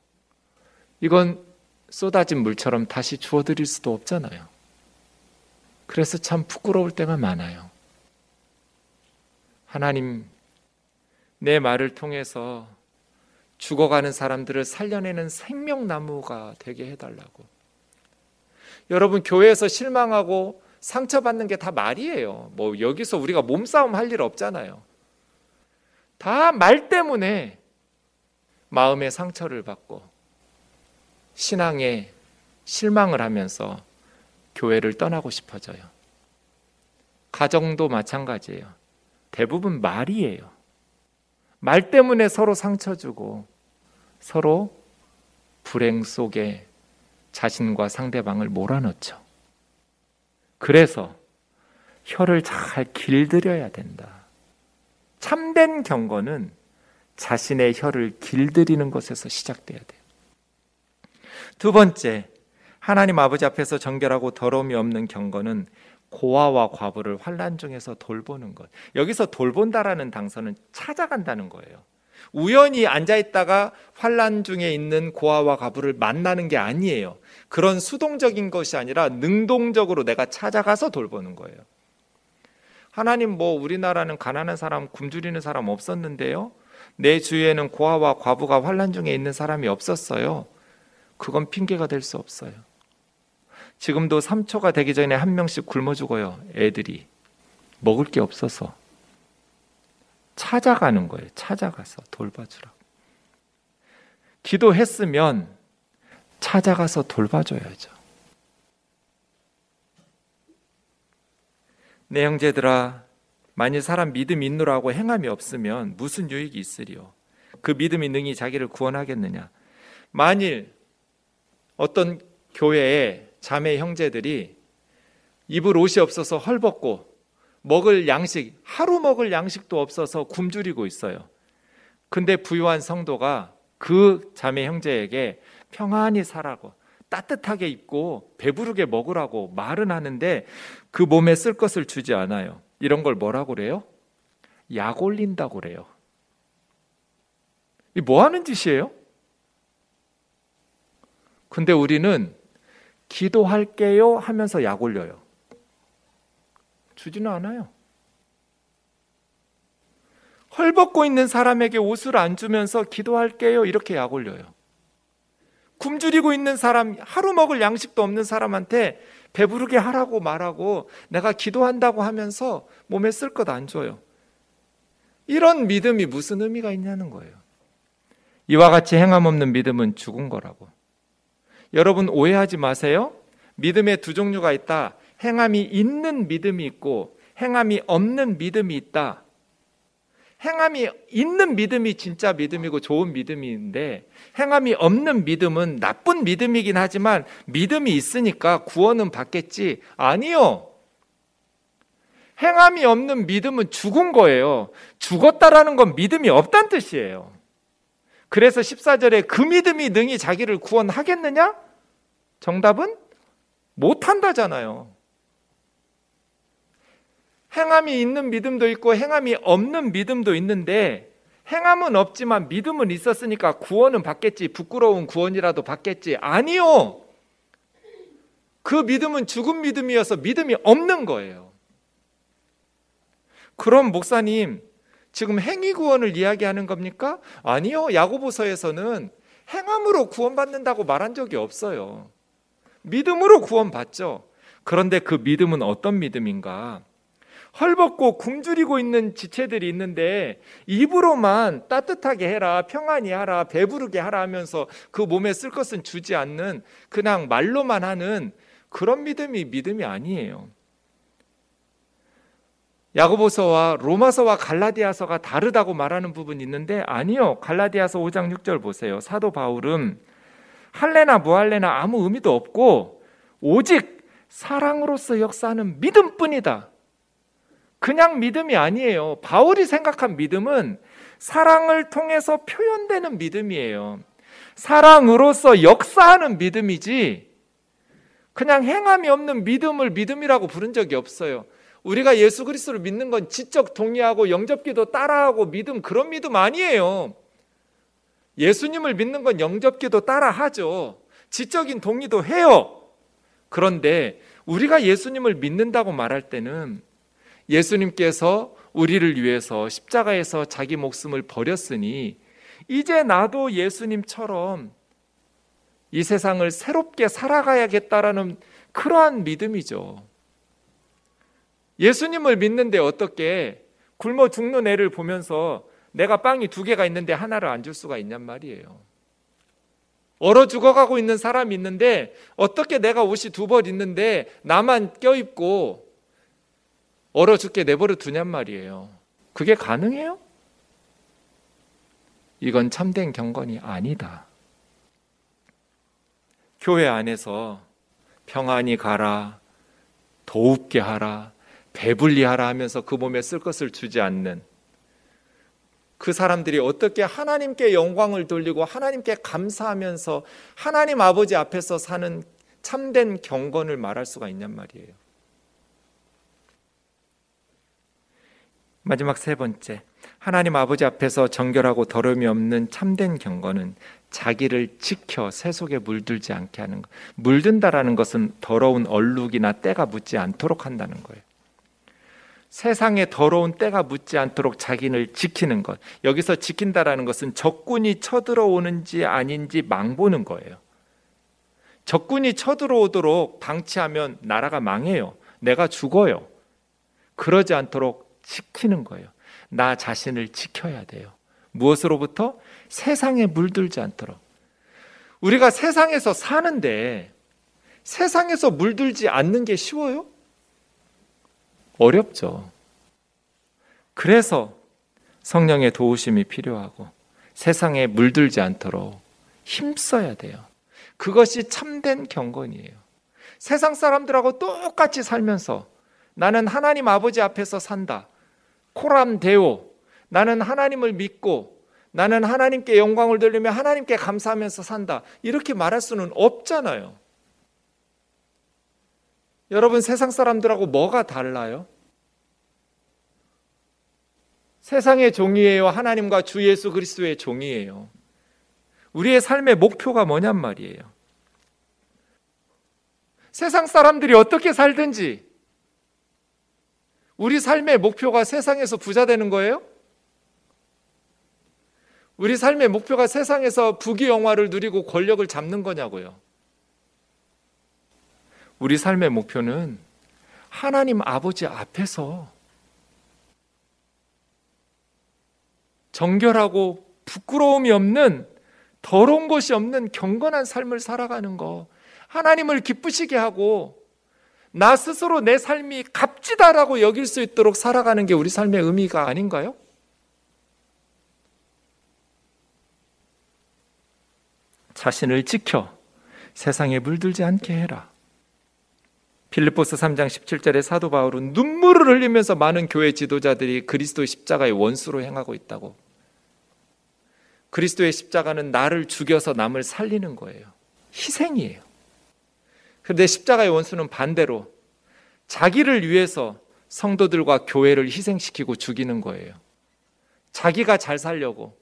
이건 쏟아진 물처럼 다시 주워드릴 수도 없잖아요. 그래서 참 부끄러울 때가 많아요. 하나님, 내 말을 통해서 죽어가는 사람들을 살려내는 생명나무가 되게 해달라고. 여러분, 교회에서 실망하고 상처받는 게 다 말이에요. 뭐, 여기서 우리가 몸싸움 할 일 없잖아요. 다 말 때문에 마음의 상처를 받고 신앙에 실망을 하면서 교회를 떠나고 싶어져요. 가정도 마찬가지예요. 대부분 말이에요. 말 때문에 서로 상처 주고 서로 불행 속에 자신과 상대방을 몰아넣죠. 그래서 혀를 잘 길들여야 된다. 참된 경건은 자신의 혀를 길들이는 것에서 시작돼야 돼요. 두 번째, 하나님 아버지 앞에서 정결하고 더러움이 없는 경건은 고아와 과부를 환란 중에서 돌보는 것. 여기서 돌본다라는 당선은 찾아간다는 거예요. 우연히 앉아 있다가 환란 중에 있는 고아와 과부를 만나는 게 아니에요. 그런 수동적인 것이 아니라 능동적으로 내가 찾아가서 돌보는 거예요. 하나님 뭐 우리나라는 가난한 사람 굶주리는 사람 없었는데요. 내 주위에는 고아와 과부가 환란 중에 있는 사람이 없었어요. 그건 핑계가 될 수 없어요. 지금도 3초가 되기 전에 한 명씩 굶어 죽어요. 애들이 먹을 게 없어서 찾아가는 거예요. 찾아가서 돌봐주라고. 기도했으면 찾아가서 돌봐줘야죠. 내 형제들아, 만일 사람 믿음 있노라고 행함이 없으면 무슨 유익이 있으리요? 그 믿음이 능히 자기를 구원하겠느냐? 만일 어떤 교회에 자매 형제들이 입을 옷이 없어서 헐벗고 먹을 양식, 하루 먹을 양식도 없어서 굶주리고 있어요. 근데 부유한 성도가 그 자매 형제에게 평안히 살라고 따뜻하게 입고 배부르게 먹으라고 말은 하는데 그 몸에 쓸 것을 주지 않아요. 이런 걸 뭐라고 그래요? 약 올린다고 그래요. 이 뭐 하는 짓이에요? 근데 우리는 기도할게요 하면서 약 올려요. 주지는 않아요. 헐벗고 있는 사람에게 옷을 안 주면서 기도할게요 이렇게 약 올려요. 굶주리고 있는 사람, 하루 먹을 양식도 없는 사람한테 배부르게 하라고 말하고 내가 기도한다고 하면서 몸에 쓸 것 안 줘요. 이런 믿음이 무슨 의미가 있냐는 거예요. 이와 같이 행함 없는 믿음은 죽은 거라고. 여러분 오해하지 마세요. 믿음의 두 종류가 있다. 행함이 있는 믿음이 있고 행함이 없는 믿음이 있다. 행함이 있는 믿음이 진짜 믿음이고 좋은 믿음인데 행함이 없는 믿음은 나쁜 믿음이긴 하지만 믿음이 있으니까 구원은 받겠지. 아니요. 행함이 없는 믿음은 죽은 거예요. 죽었다라는 건 믿음이 없다는 뜻이에요. 그래서 14절에 그 믿음이 능히 자기를 구원하겠느냐? 정답은 못한다잖아요. 행함이 있는 믿음도 있고 행함이 없는 믿음도 있는데 행함은 없지만 믿음은 있었으니까 구원은 받겠지. 부끄러운 구원이라도 받겠지. 아니요. 그 믿음은 죽은 믿음이어서 믿음이 없는 거예요. 그럼 목사님, 지금 행위 구원을 이야기하는 겁니까? 아니요. 야고보서에서는 행함으로 구원받는다고 말한 적이 없어요. 믿음으로 구원받죠. 그런데 그 믿음은 어떤 믿음인가? 헐벗고 굶주리고 있는 지체들이 있는데 입으로만 따뜻하게 해라, 평안히 하라, 배부르게 하라 하면서 그 몸에 쓸 것은 주지 않는 그냥 말로만 하는 그런 믿음이 믿음이 아니에요. 야고보서와 로마서와 갈라디아서가 다르다고 말하는 부분이 있는데 아니요. 갈라디아서 5장 6절 보세요. 사도 바울은 할래나 무할래나 아무 의미도 없고 오직 사랑으로서 역사하는 믿음뿐이다. 그냥 믿음이 아니에요. 바울이 생각한 믿음은 사랑을 통해서 표현되는 믿음이에요. 사랑으로서 역사하는 믿음이지 그냥 행함이 없는 믿음을 믿음이라고 부른 적이 없어요. 우리가 예수 그리스도를 믿는 건 지적 동의하고 영접기도 따라하고 믿음 그런 믿음 아니에요. 예수님을 믿는 건 영접기도 따라하죠. 지적인 동의도 해요. 그런데 우리가 예수님을 믿는다고 말할 때는 예수님께서 우리를 위해서 십자가에서 자기 목숨을 버렸으니 이제 나도 예수님처럼 이 세상을 새롭게 살아가야겠다라는 그러한 믿음이죠. 예수님을 믿는데 어떻게 굶어 죽는 애를 보면서 내가 빵이 두 개가 있는데 하나를 안 줄 수가 있냔 말이에요. 얼어 죽어가고 있는 사람이 있는데 어떻게 내가 옷이 두 벌 있는데 나만 껴입고 얼어 죽게 내버려 두냔 말이에요. 그게 가능해요? 이건 참된 경건이 아니다. 교회 안에서 평안히 가라, 도웁게 하라, 배불리 하라 하면서 그 몸에 쓸 것을 주지 않는 그 사람들이 어떻게 하나님께 영광을 돌리고 하나님께 감사하면서 하나님 아버지 앞에서 사는 참된 경건을 말할 수가 있냔 말이에요. 마지막 세 번째. 하나님 아버지 앞에서 정결하고 더러움이 없는 참된 경건은 자기를 지켜 새 속에 물들지 않게 하는 것. 물든다라는 것은 더러운 얼룩이나 때가 묻지 않도록 한다는 거예요. 세상에 더러운 때가 묻지 않도록 자기를 지키는 것. 여기서 지킨다라는 것은 적군이 쳐들어오는지 아닌지 망보는 거예요. 적군이 쳐들어오도록 방치하면 나라가 망해요. 내가 죽어요. 그러지 않도록 지키는 거예요. 나 자신을 지켜야 돼요. 무엇으로부터? 세상에 물들지 않도록. 우리가 세상에서 사는데 세상에서 물들지 않는 게 쉬워요? 어렵죠. 그래서 성령의 도우심이 필요하고 세상에 물들지 않도록 힘써야 돼요. 그것이 참된 경건이에요. 세상 사람들하고 똑같이 살면서 나는 하나님 아버지 앞에서 산다. 코람 데오. 나는 하나님을 믿고 나는 하나님께 영광을 돌리며 하나님께 감사하면서 산다. 이렇게 말할 수는 없잖아요. 여러분 세상 사람들하고 뭐가 달라요? 세상의 종이에요. 하나님과 주 예수 그리스도의 종이에요. 우리의 삶의 목표가 뭐냔 말이에요. 세상 사람들이 어떻게 살든지 우리 삶의 목표가 세상에서 부자 되는 거예요? 우리 삶의 목표가 세상에서 부귀영화를 누리고 권력을 잡는 거냐고요. 우리 삶의 목표는 하나님 아버지 앞에서 정결하고 부끄러움이 없는 더러운 것이 없는 경건한 삶을 살아가는 거. 하나님을 기쁘시게 하고 나 스스로 내 삶이 값지다라고 여길 수 있도록 살아가는 게 우리 삶의 의미가 아닌가요? 자신을 지켜 세상에 물들지 않게 해라. 필리포스 3장 17절에 사도 바울은 눈물을 흘리면서 많은 교회 지도자들이 그리스도의 십자가의 원수로 행하고 있다고. 그리스도의 십자가는 나를 죽여서 남을 살리는 거예요. 희생이에요. 그런데 십자가의 원수는 반대로 자기를 위해서 성도들과 교회를 희생시키고 죽이는 거예요. 자기가 잘 살려고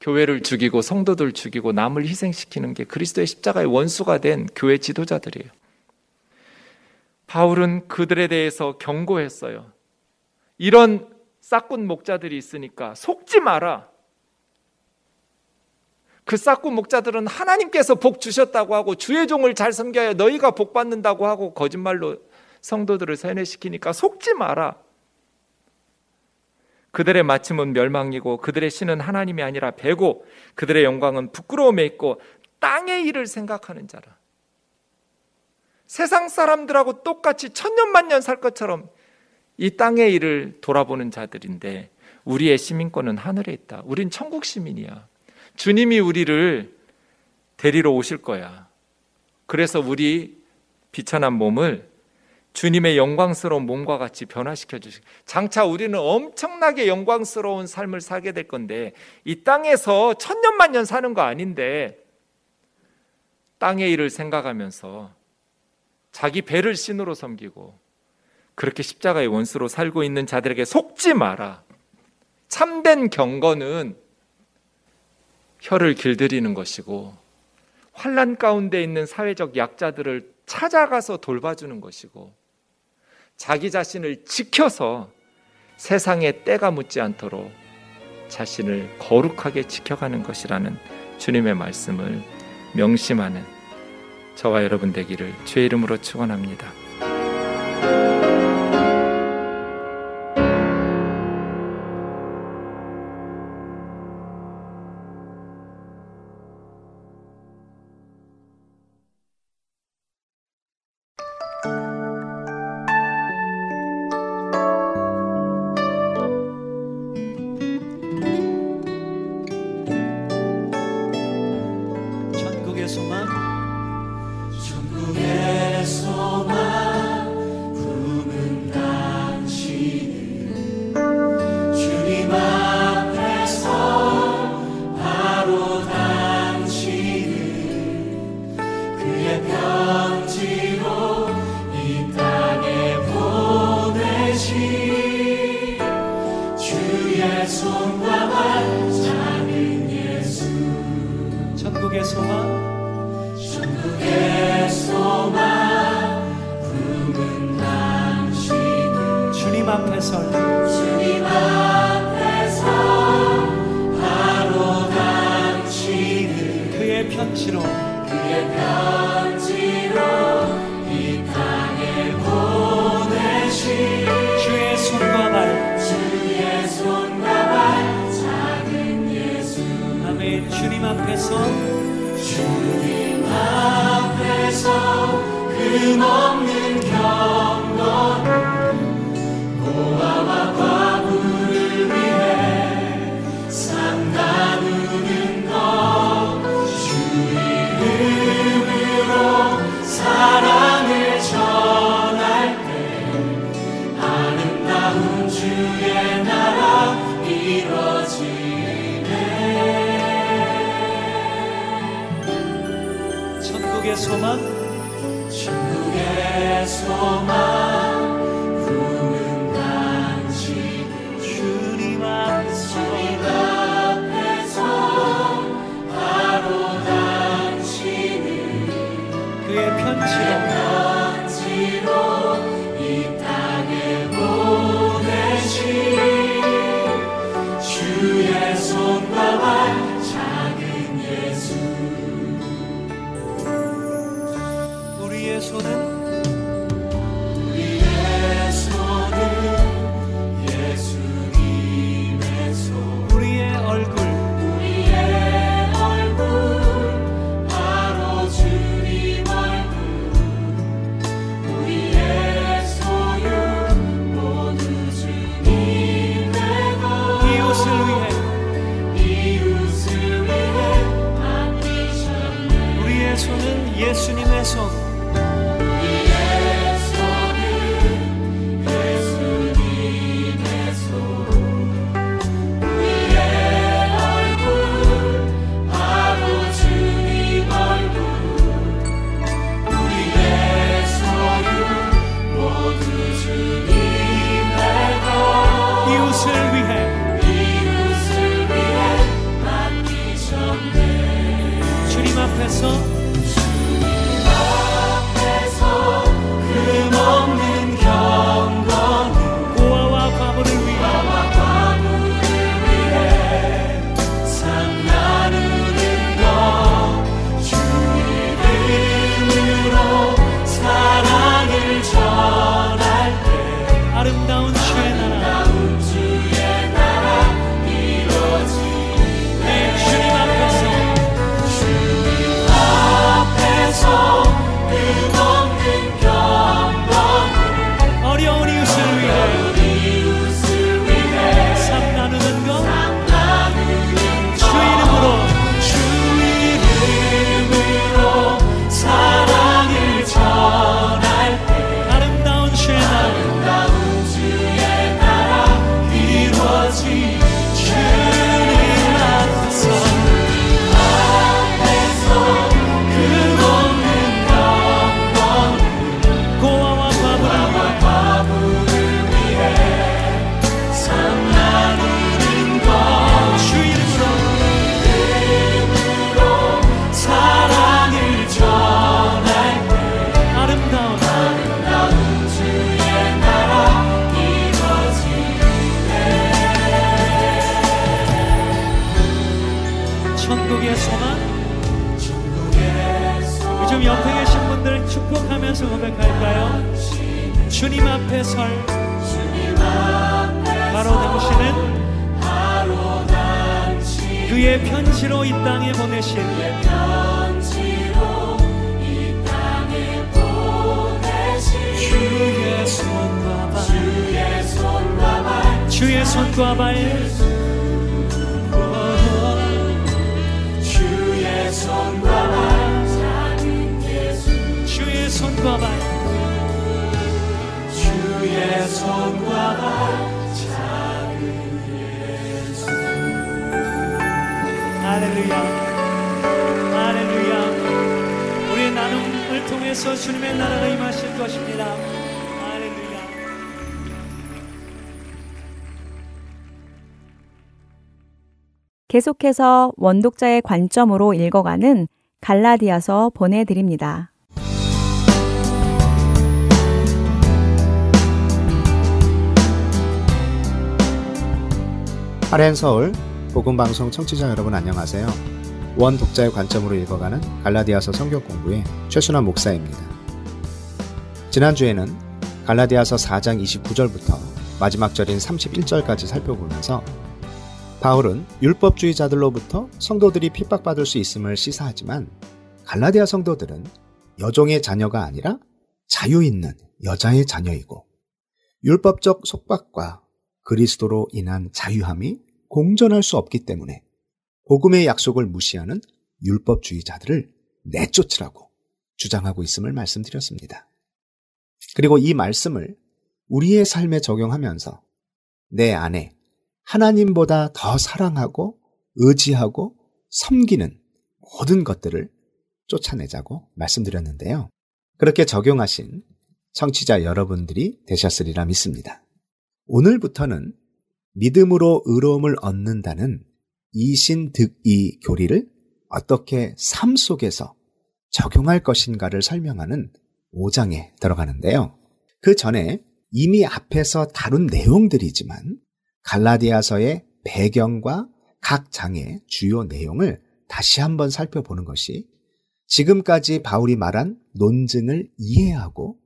교회를 죽이고 성도들 죽이고 남을 희생시키는 게 그리스도의 십자가의 원수가 된 교회 지도자들이에요. 바울은 그들에 대해서 경고했어요. 이런 싹군 목자들이 있으니까 속지 마라. 그 싹군 목자들은 하나님께서 복 주셨다고 하고 주의 종을 잘 섬겨야 너희가 복 받는다고 하고 거짓말로 성도들을 세뇌시키니까 속지 마라. 그들의 마침은 멸망이고 그들의 신은 하나님이 아니라 배고 그들의 영광은 부끄러움에 있고 땅의 일을 생각하는 자라. 세상 사람들하고 똑같이 천년만년 살 것처럼 이 땅의 일을 돌아보는 자들인데 우리의 시민권은 하늘에 있다. 우린 천국 시민이야. 주님이 우리를 데리러 오실 거야. 그래서 우리 비천한 몸을 주님의 영광스러운 몸과 같이 변화시켜 주시. 장차 우리는 엄청나게 영광스러운 삶을 살게 될 건데 이 땅에서 천년만년 사는 거 아닌데 땅의 일을 생각하면서 자기 배를 신으로 섬기고 그렇게 십자가의 원수로 살고 있는 자들에게 속지 마라. 참된 경건은 혀를 길들이는 것이고 환란 가운데 있는 사회적 약자들을 찾아가서 돌봐주는 것이고 자기 자신을 지켜서 세상에 때가 묻지 않도록 자신을 거룩하게 지켜가는 것이라는 주님의 말씀을 명심하는 저와 여러분 되기를 주의 이름으로 축원합니다. 우 부르면서 고백할까요? 주님 앞에 설. 바로 당신은 그의 편지로 이 땅에 보내신 주의 손과 발. 주의 손과 발 통해서 주님의 나라가 임하실 것입니다. 할렐루야. 계속해서 원독자의 관점으로 읽어가는 갈라디아서 보내드립니다. 하렌 서울 복음방송 청취자 여러분 안녕하세요. 원 독자의 관점으로 읽어가는 갈라디아서 성경 공부의 최순환 목사입니다. 지난주에는 갈라디아서 4장 29절부터 마지막 절인 31절까지 살펴보면서 바울은 율법주의자들로부터 성도들이 핍박받을 수 있음을 시사하지만 갈라디아 성도들은 여종의 자녀가 아니라 자유 있는 여자의 자녀이고 율법적 속박과 그리스도로 인한 자유함이 공존할 수 없기 때문에 복음의 약속을 무시하는 율법주의자들을 내쫓으라고 주장하고 있음을 말씀드렸습니다. 그리고 이 말씀을 우리의 삶에 적용하면서 내 안에 하나님보다 더 사랑하고 의지하고 섬기는 모든 것들을 쫓아내자고 말씀드렸는데요. 그렇게 적용하신 청취자 여러분들이 되셨으리라 믿습니다. 오늘부터는 믿음으로 의로움을 얻는다는 이신득이 교리를 어떻게 삶 속에서 적용할 것인가를 설명하는 5장에 들어가는데요. 그 전에 이미 앞에서 다룬 내용들이지만 갈라디아서의 배경과 각 장의 주요 내용을 다시 한번 살펴보는 것이 지금까지 바울이 말한 논증을 이해하고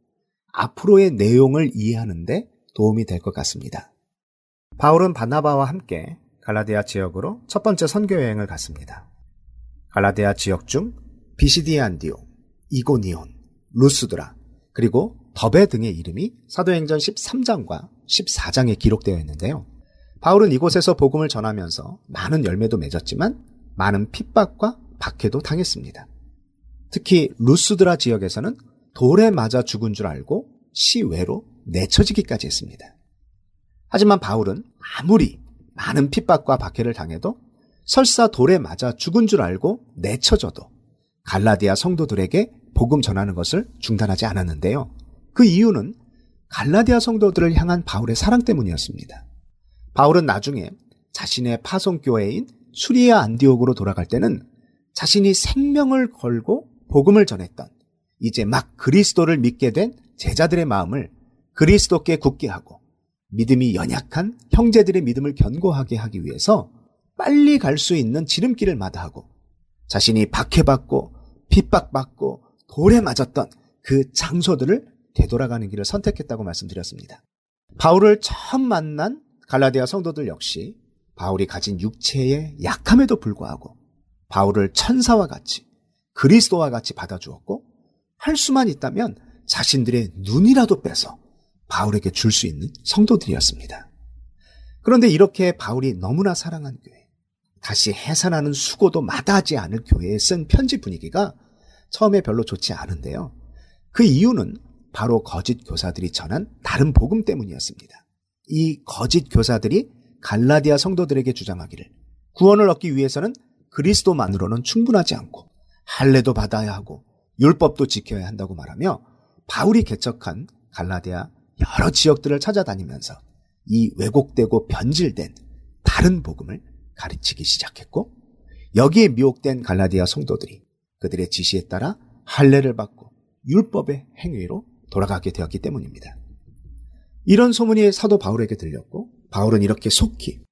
앞으로의 내용을 이해하는데 도움이 될 것 같습니다. 바울은 바나바와 함께 갈라디아 지역으로 첫 번째 선교 여행을 갔습니다. 갈라디아 지역 중 비시디아 안디오, 이고니온, 루스드라, 그리고 더베 등의 이름이 사도행전 13장과 14장에 기록되어 있는데요. 바울은 이곳에서 복음을 전하면서 많은 열매도 맺었지만 많은 핍박과 박해도 당했습니다. 특히 루스드라 지역에서는 돌에 맞아 죽은 줄 알고 시외로 내쳐지기까지 했습니다. 하지만 바울은 아무리 많은 핍박과 박해를 당해도 설사 돌에 맞아 죽은 줄 알고 내쳐져도 갈라디아 성도들에게 복음 전하는 것을 중단하지 않았는데요. 그 이유는 갈라디아 성도들을 향한 바울의 사랑 때문이었습니다. 바울은 나중에 자신의 파송교회인 수리아 안디옥으로 돌아갈 때는 자신이 생명을 걸고 복음을 전했던 이제 막 그리스도를 믿게 된 제자들의 마음을 그리스도께 굳게 하고 믿음이 연약한 형제들의 믿음을 견고하게 하기 위해서 빨리 갈 수 있는 지름길을 마다하고 자신이 박해받고 핍박받고 돌에 맞았던 그 장소들을 되돌아가는 길을 선택했다고 말씀드렸습니다. 바울을 처음 만난 갈라디아 성도들 역시 바울이 가진 육체의 약함에도 불구하고 바울을 천사와 같이 그리스도와 같이 받아주었고 할 수만 있다면 자신들의 눈이라도 빼서 바울에게 줄 수 있는 성도들이었습니다. 그런데 이렇게 바울이 너무나 사랑한 교회, 다시 해산하는 수고도 마다하지 않을 교회에 쓴 편지 분위기가 처음에 별로 좋지 않은데요. 그 이유는 바로 거짓 교사들이 전한 다른 복음 때문이었습니다. 이 거짓 교사들이 갈라디아 성도들에게 주장하기를 구원을 얻기 위해서는 그리스도만으로는 충분하지 않고 할례도 받아야 하고 율법도 지켜야 한다고 말하며 바울이 개척한 갈라디아 여러 지역들을 찾아다니면서 이 왜곡되고 변질된 다른 복음을 가르치기 시작했고 여기에 미혹된 갈라디아 성도들이 그들의 지시에 따라 할례를 받고 율법의 행위로 돌아가게 되었기 때문입니다. 이런 소문이 사도 바울에게 들렸고 바울은 이렇게 속히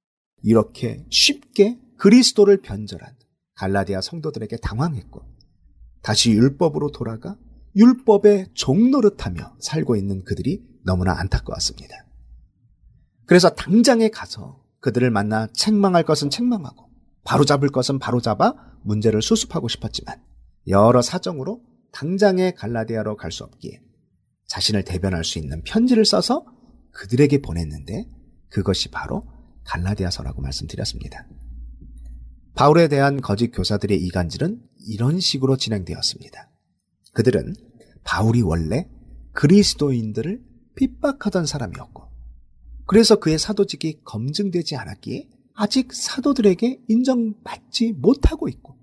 이렇게 쉽게 그리스도를 변절한 갈라디아 성도들에게 당황했고 다시 율법으로 돌아가 율법의 종노릇하며 살고 있는 그들이 너무나 안타까웠습니다. 그래서 당장에 가서 그들을 만나 책망할 것은 책망하고 바로잡을 것은 바로잡아 문제를 수습하고 싶었지만 여러 사정으로 당장에 갈라디아로 갈 수 없기에 자신을 대변할 수 있는 편지를 써서 그들에게 보냈는데 그것이 바로 갈라디아서라고 말씀드렸습니다. 바울에 대한 거짓 교사들의 이간질은 이런 식으로 진행되었습니다. 그들은 바울이 원래 그리스도인들을 핍박하던 사람이었고, 그래서 그의 사도직이 검증되지 않았기에 아직 사도들에게 인정받지 못하고 있고,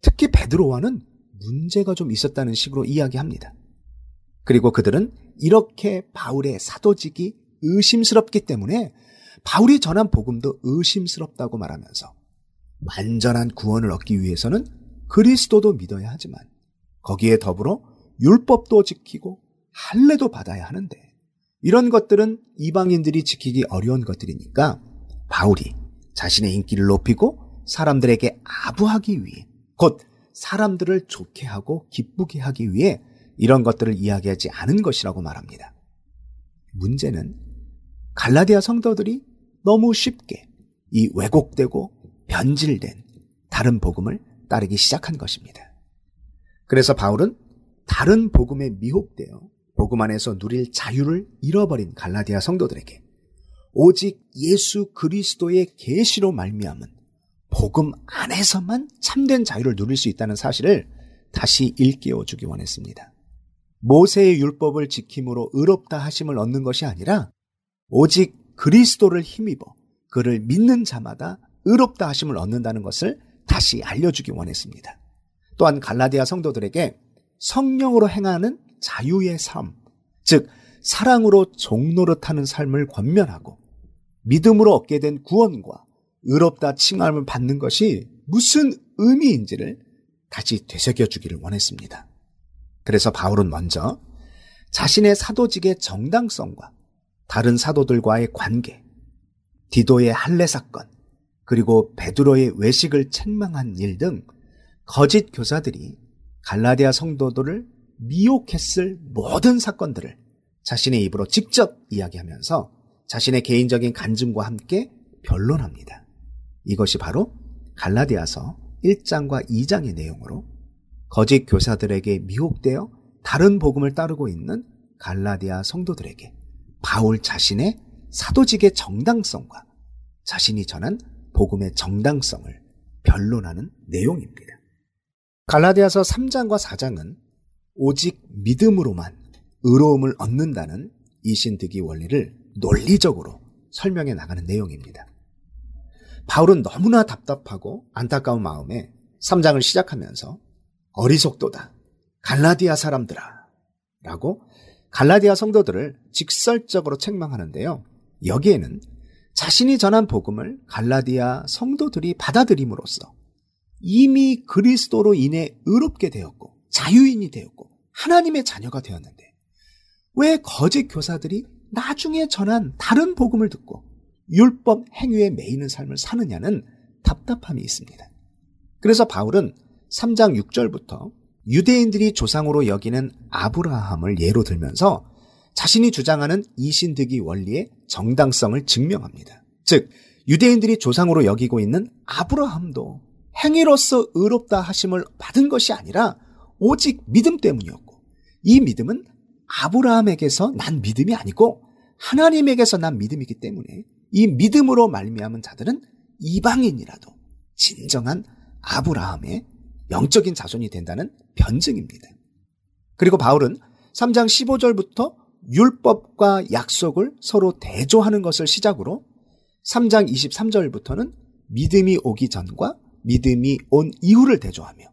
특히 베드로와는 문제가 좀 있었다는 식으로 이야기합니다. 그리고 그들은 이렇게 바울의 사도직이 의심스럽기 때문에 바울이 전한 복음도 의심스럽다고 말하면서 완전한 구원을 얻기 위해서는 그리스도도 믿어야 하지만 거기에 더불어 율법도 지키고 할례도 받아야 하는데 이런 것들은 이방인들이 지키기 어려운 것들이니까 바울이 자신의 인기를 높이고 사람들에게 아부하기 위해 곧 사람들을 좋게 하고 기쁘게 하기 위해 이런 것들을 이야기하지 않은 것이라고 말합니다. 문제는 갈라디아 성도들이 너무 쉽게 이 왜곡되고 변질된 다른 복음을 따르기 시작한 것입니다. 그래서 바울은 다른 복음에 미혹되어 복음 안에서 누릴 자유를 잃어버린 갈라디아 성도들에게 오직 예수 그리스도의 계시로 말미암은 복음 안에서만 참된 자유를 누릴 수 있다는 사실을 다시 일깨워 주기 원했습니다. 모세의 율법을 지킴으로 의롭다 하심을 얻는 것이 아니라 오직 그리스도를 힘입어 그를 믿는 자마다 의롭다 하심을 얻는다는 것을 다시 알려주기 원했습니다. 또한 갈라디아 성도들에게 성령으로 행하는 자유의 삶, 즉 사랑으로 종노릇하는 삶을 권면하고 믿음으로 얻게 된 구원과 의롭다 칭함을 받는 것이 무슨 의미인지를 다시 되새겨 주기를 원했습니다. 그래서 바울은 먼저 자신의 사도직의 정당성과 다른 사도들과의 관계, 디도의 할례 사건, 그리고 베드로의 외식을 책망한 일 등 거짓 교사들이 갈라디아 성도들을 미혹했을 모든 사건들을 자신의 입으로 직접 이야기하면서 자신의 개인적인 간증과 함께 변론합니다. 이것이 바로 갈라디아서 1장과 2장의 내용으로 거짓 교사들에게 미혹되어 다른 복음을 따르고 있는 갈라디아 성도들에게 바울 자신의 사도직의 정당성과 자신이 전한 복음의 정당성을 변론하는 내용입니다. 갈라디아서 3장과 4장은 오직 믿음으로만 의로움을 얻는다는 이신득이 원리를 논리적으로 설명해 나가는 내용입니다. 바울은 너무나 답답하고 안타까운 마음에 3장을 시작하면서 어리석도다. 갈라디아 사람들아. 라고 갈라디아 성도들을 직설적으로 책망하는데요. 여기에는 자신이 전한 복음을 갈라디아 성도들이 받아들임으로써 이미 그리스도로 인해 의롭게 되었고 자유인이 되었고 하나님의 자녀가 되었는데 왜 거짓 교사들이 나중에 전한 다른 복음을 듣고 율법 행위에 매이는 삶을 사느냐는 답답함이 있습니다. 그래서 바울은 3장 6절부터 유대인들이 조상으로 여기는 아브라함을 예로 들면서 자신이 주장하는 이신득이 원리의 정당성을 증명합니다. 즉, 유대인들이 조상으로 여기고 있는 아브라함도 행위로서 의롭다 하심을 받은 것이 아니라 오직 믿음 때문이었고, 이 믿음은 아브라함에게서 난 믿음이 아니고 하나님에게서 난 믿음이기 때문에 이 믿음으로 말미암은 자들은 이방인이라도 진정한 아브라함의 영적인 자손이 된다는 변증입니다. 그리고 바울은 3장 15절부터 율법과 약속을 서로 대조하는 것을 시작으로 3장 23절부터는 믿음이 오기 전과 믿음이 온 이후를 대조하며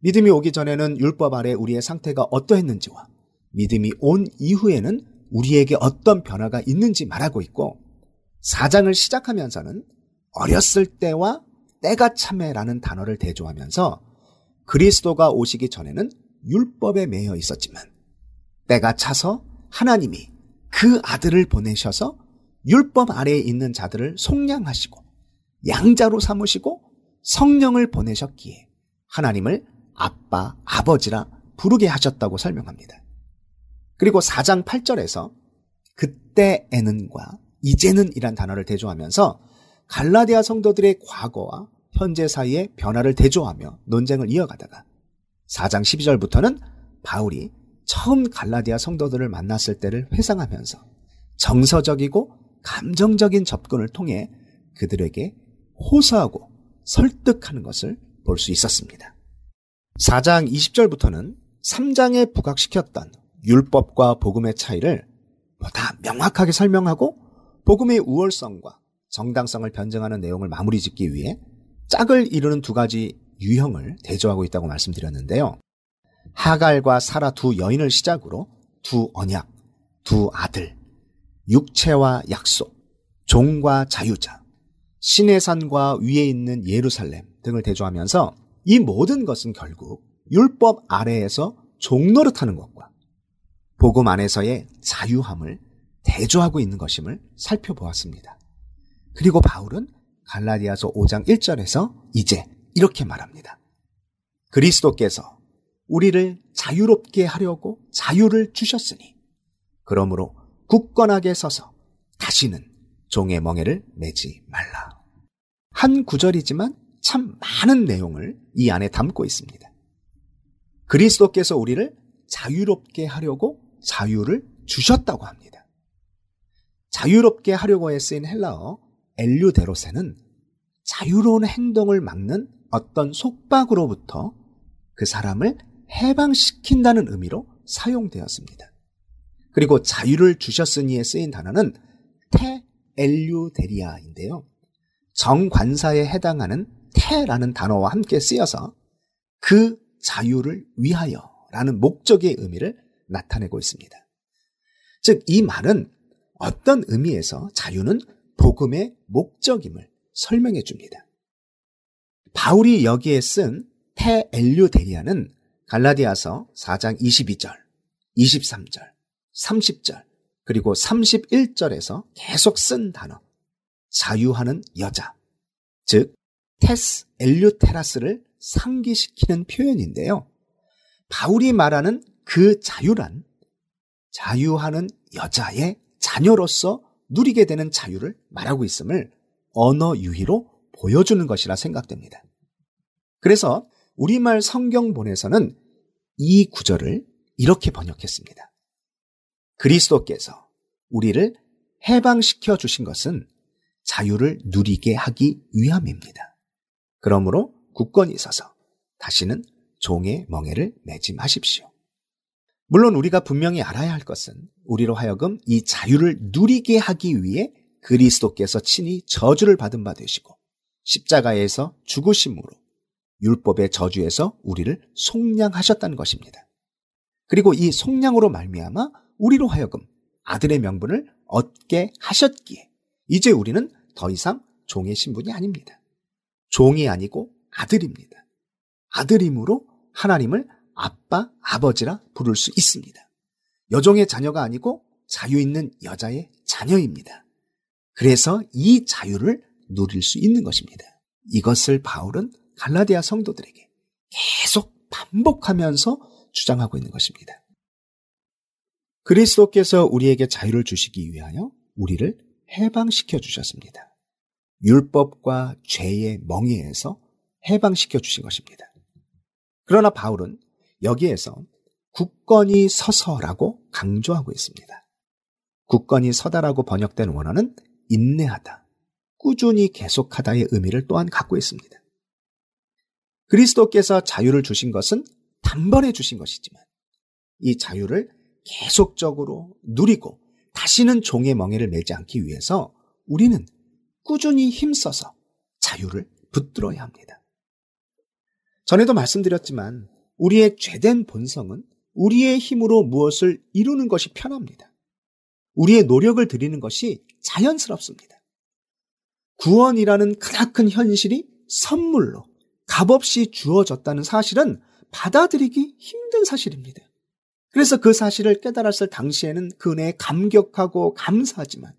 믿음이 오기 전에는 율법 아래 우리의 상태가 어떠했는지와 믿음이 온 이후에는 우리에게 어떤 변화가 있는지 말하고 있고 4장을 시작하면서는 어렸을 때와 때가 참해라는 단어를 대조하면서 그리스도가 오시기 전에는 율법에 매여 있었지만 때가 차서 하나님이 그 아들을 보내셔서 율법 아래에 있는 자들을 속량하시고 양자로 삼으시고 성령을 보내셨기에 하나님을 아빠, 아버지라 부르게 하셨다고 설명합니다. 그리고 4장 8절에서 그때에는과 이제는 이란 단어를 대조하면서 갈라디아 성도들의 과거와 현재 사이의 변화를 대조하며 논쟁을 이어가다가 4장 12절부터는 바울이 처음 갈라디아 성도들을 만났을 때를 회상하면서 정서적이고 감정적인 접근을 통해 그들에게 호소하고 설득하는 것을 볼 수 있었습니다. 4장 20절부터는 3장에 부각시켰던 율법과 복음의 차이를 보다 명확하게 설명하고 복음의 우월성과 정당성을 변증하는 내용을 마무리 짓기 위해 짝을 이루는 두 가지 유형을 대조하고 있다고 말씀드렸는데요. 하갈과 사라 두 여인을 시작으로 두 언약, 두 아들, 육체와 약속, 종과 자유자, 신의 산과 위에 있는 예루살렘 등을 대조하면서 이 모든 것은 결국 율법 아래에서 종노릇하는 것과 복음 안에서의 자유함을 대조하고 있는 것임을 살펴보았습니다. 그리고 바울은 갈라디아서 5장 1절에서 이제 이렇게 말합니다. 그리스도께서 우리를 자유롭게 하려고 자유를 주셨으니 그러므로 굳건하게 서서 다시는 종의 멍에를 매지 말라. 한 구절이지만 참 많은 내용을 이 안에 담고 있습니다. 그리스도께서 우리를 자유롭게 하려고 자유를 주셨다고 합니다. 자유롭게 하려고에 쓰인 헬라어 엘류데로세는 자유로운 행동을 막는 어떤 속박으로부터 그 사람을 해방시킨다는 의미로 사용되었습니다. 그리고 자유를 주셨으니에 쓰인 단어는 테 엘류데리아인데요. 정관사에 해당하는 테라는 단어와 함께 쓰여서 그 자유를 위하여 라는 목적의 의미를 나타내고 있습니다. 즉, 이 말은 어떤 의미에서 자유는 복음의 목적임을 설명해 줍니다. 바울이 여기에 쓴 테엘류데리아는 갈라디아서 4장 22절, 23절, 30절, 그리고 31절에서 계속 쓴 단어, 자유하는 여자, 즉, 테스 엘류테라스를 상기시키는 표현인데요. 바울이 말하는 그 자유란 자유하는 여자의 자녀로서 누리게 되는 자유를 말하고 있음을 언어 유희로 보여주는 것이라 생각됩니다. 그래서 우리말 성경본에서는 이 구절을 이렇게 번역했습니다. 그리스도께서 우리를 해방시켜 주신 것은 자유를 누리게 하기 위함입니다. 그러므로 굳건히 서서 다시는 종의 멍에를 매지 마십시오. 물론 우리가 분명히 알아야 할 것은 우리로 하여금 이 자유를 누리게 하기 위해 그리스도께서 친히 저주를 받은 바 되시고 십자가에서 죽으심으로 율법의 저주에서 우리를 속량하셨다는 것입니다. 그리고 이 속량으로 말미암아 우리로 하여금 아들의 명분을 얻게 하셨기에 이제 우리는 더 이상 종의 신분이 아닙니다. 종이 아니고 아들입니다. 아들임으로 하나님을 아빠, 아버지라 부를 수 있습니다. 여종의 자녀가 아니고 자유 있는 여자의 자녀입니다. 그래서 이 자유를 누릴 수 있는 것입니다. 이것을 바울은 갈라디아 성도들에게 계속 반복하면서 주장하고 있는 것입니다. 그리스도께서 우리에게 자유를 주시기 위하여 우리를 해방시켜 주셨습니다. 율법과 죄의 멍에에서 해방시켜 주신 것입니다. 그러나 바울은 여기에서 굳건히 서서라고 강조하고 있습니다. 굳건히 서다라고 번역된 원어는 인내하다, 꾸준히 계속하다의 의미를 또한 갖고 있습니다. 그리스도께서 자유를 주신 것은 단번에 주신 것이지만 이 자유를 계속적으로 누리고 다시는 종의 멍에를 매지 않기 위해서 우리는 꾸준히 힘써서 자유를 붙들어야 합니다. 전에도 말씀드렸지만 우리의 죄된 본성은 우리의 힘으로 무엇을 이루는 것이 편합니다. 우리의 노력을 들이는 것이 자연스럽습니다. 구원이라는 크나큰 현실이 선물로 값없이 주어졌다는 사실은 받아들이기 힘든 사실입니다. 그래서 그 사실을 깨달았을 당시에는 그 은혜에 감격하고 감사하지만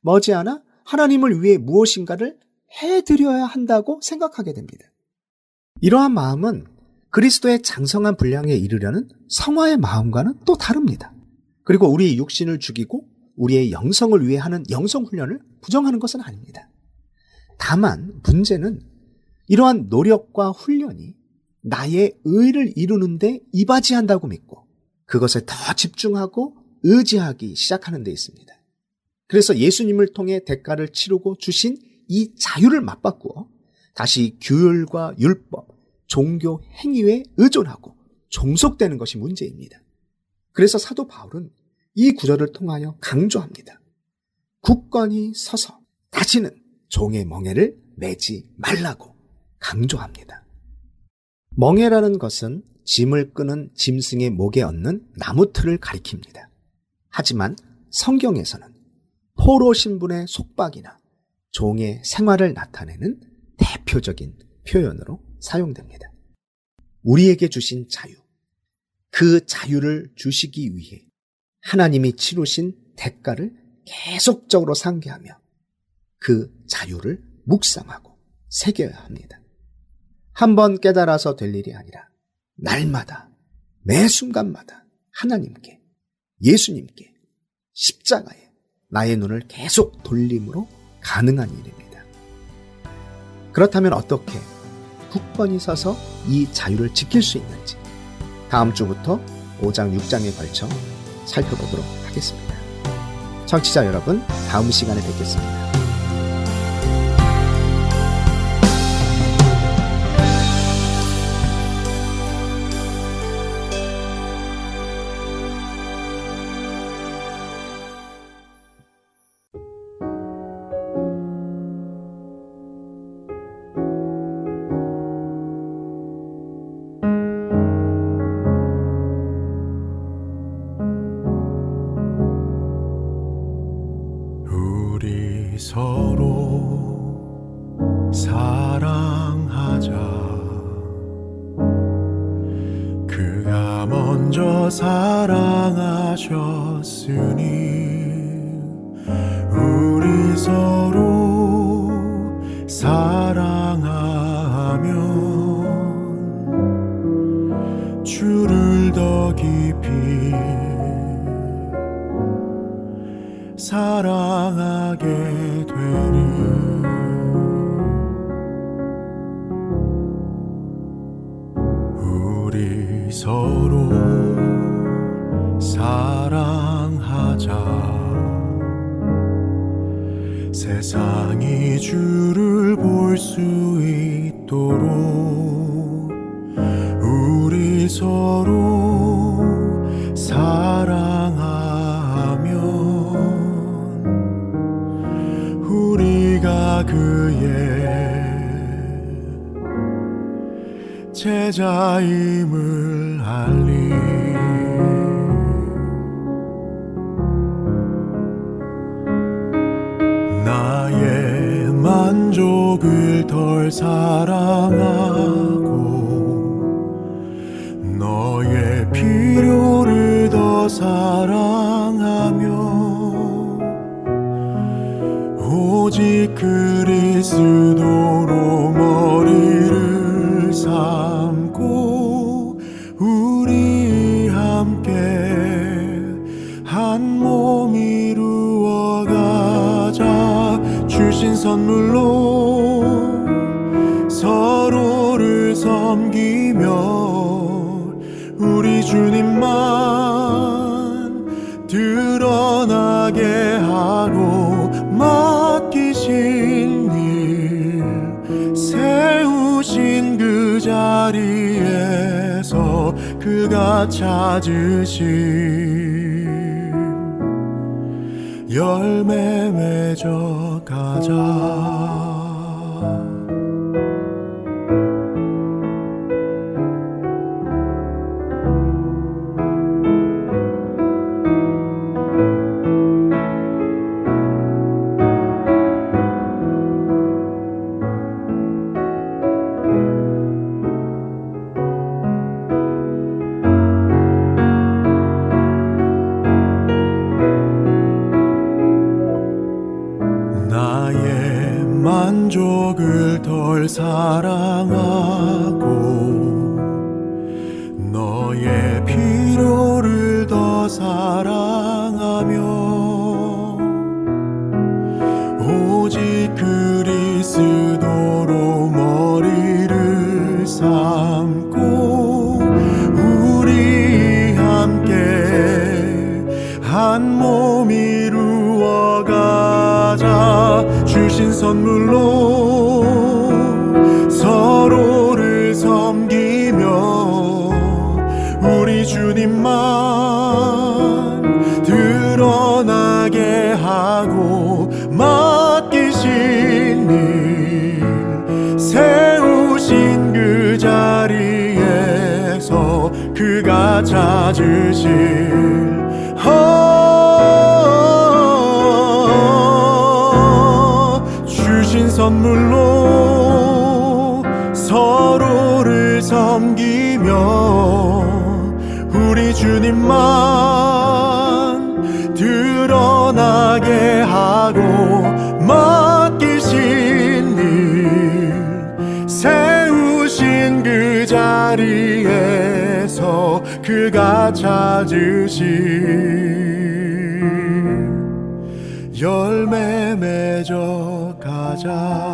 머지않아 하나님을 위해 무엇인가를 해드려야 한다고 생각하게 됩니다. 이러한 마음은 그리스도의 장성한 분량에 이르려는 성화의 마음과는 또 다릅니다. 그리고 우리 육신을 죽이고 우리의 영성을 위해 하는 영성 훈련을 부정하는 것은 아닙니다. 다만 문제는 이러한 노력과 훈련이 나의 의를 이루는데 이바지한다고 믿고 그것에 더 집중하고 의지하기 시작하는 데 있습니다. 그래서 예수님을 통해 대가를 치르고 주신 이 자유를 맞바꾸어 다시 규율과 율법, 종교 행위에 의존하고 종속되는 것이 문제입니다. 그래서 사도 바울은 이 구절을 통하여 강조합니다. 굳건히 서서 다시는 종의 멍에를 매지 말라고 강조합니다. 멍에라는 것은 짐을 끄는 짐승의 목에 얹는 나무틀을 가리킵니다. 하지만 성경에서는 포로 신분의 속박이나 종의 생활을 나타내는 대표적인 표현으로 사용됩니다. 우리에게 주신 자유, 그 자유를 주시기 위해 하나님이 치르신 대가를 계속적으로 상기하며 그 자유를 묵상하고 새겨야 합니다. 한번 깨달아서 될 일이 아니라 날마다 매 순간마다 하나님께 예수님께 십자가에 나의 눈을 계속 돌림으로 가능한 일입니다. 그렇다면 어떻게 굳건히 서서 이 자유를 지킬 수 있는지 다음 주부터 5장, 6장에 걸쳐 살펴보도록 하겠습니다. 청취자 여러분, 다음 시간에 뵙겠습니다. 세상이 주를 볼 수 있도록 우리 서로 사랑하면 우리가 그의 제자임을 그 찾으신 열매 맺어 가자 찾으신 열매 맺어 가자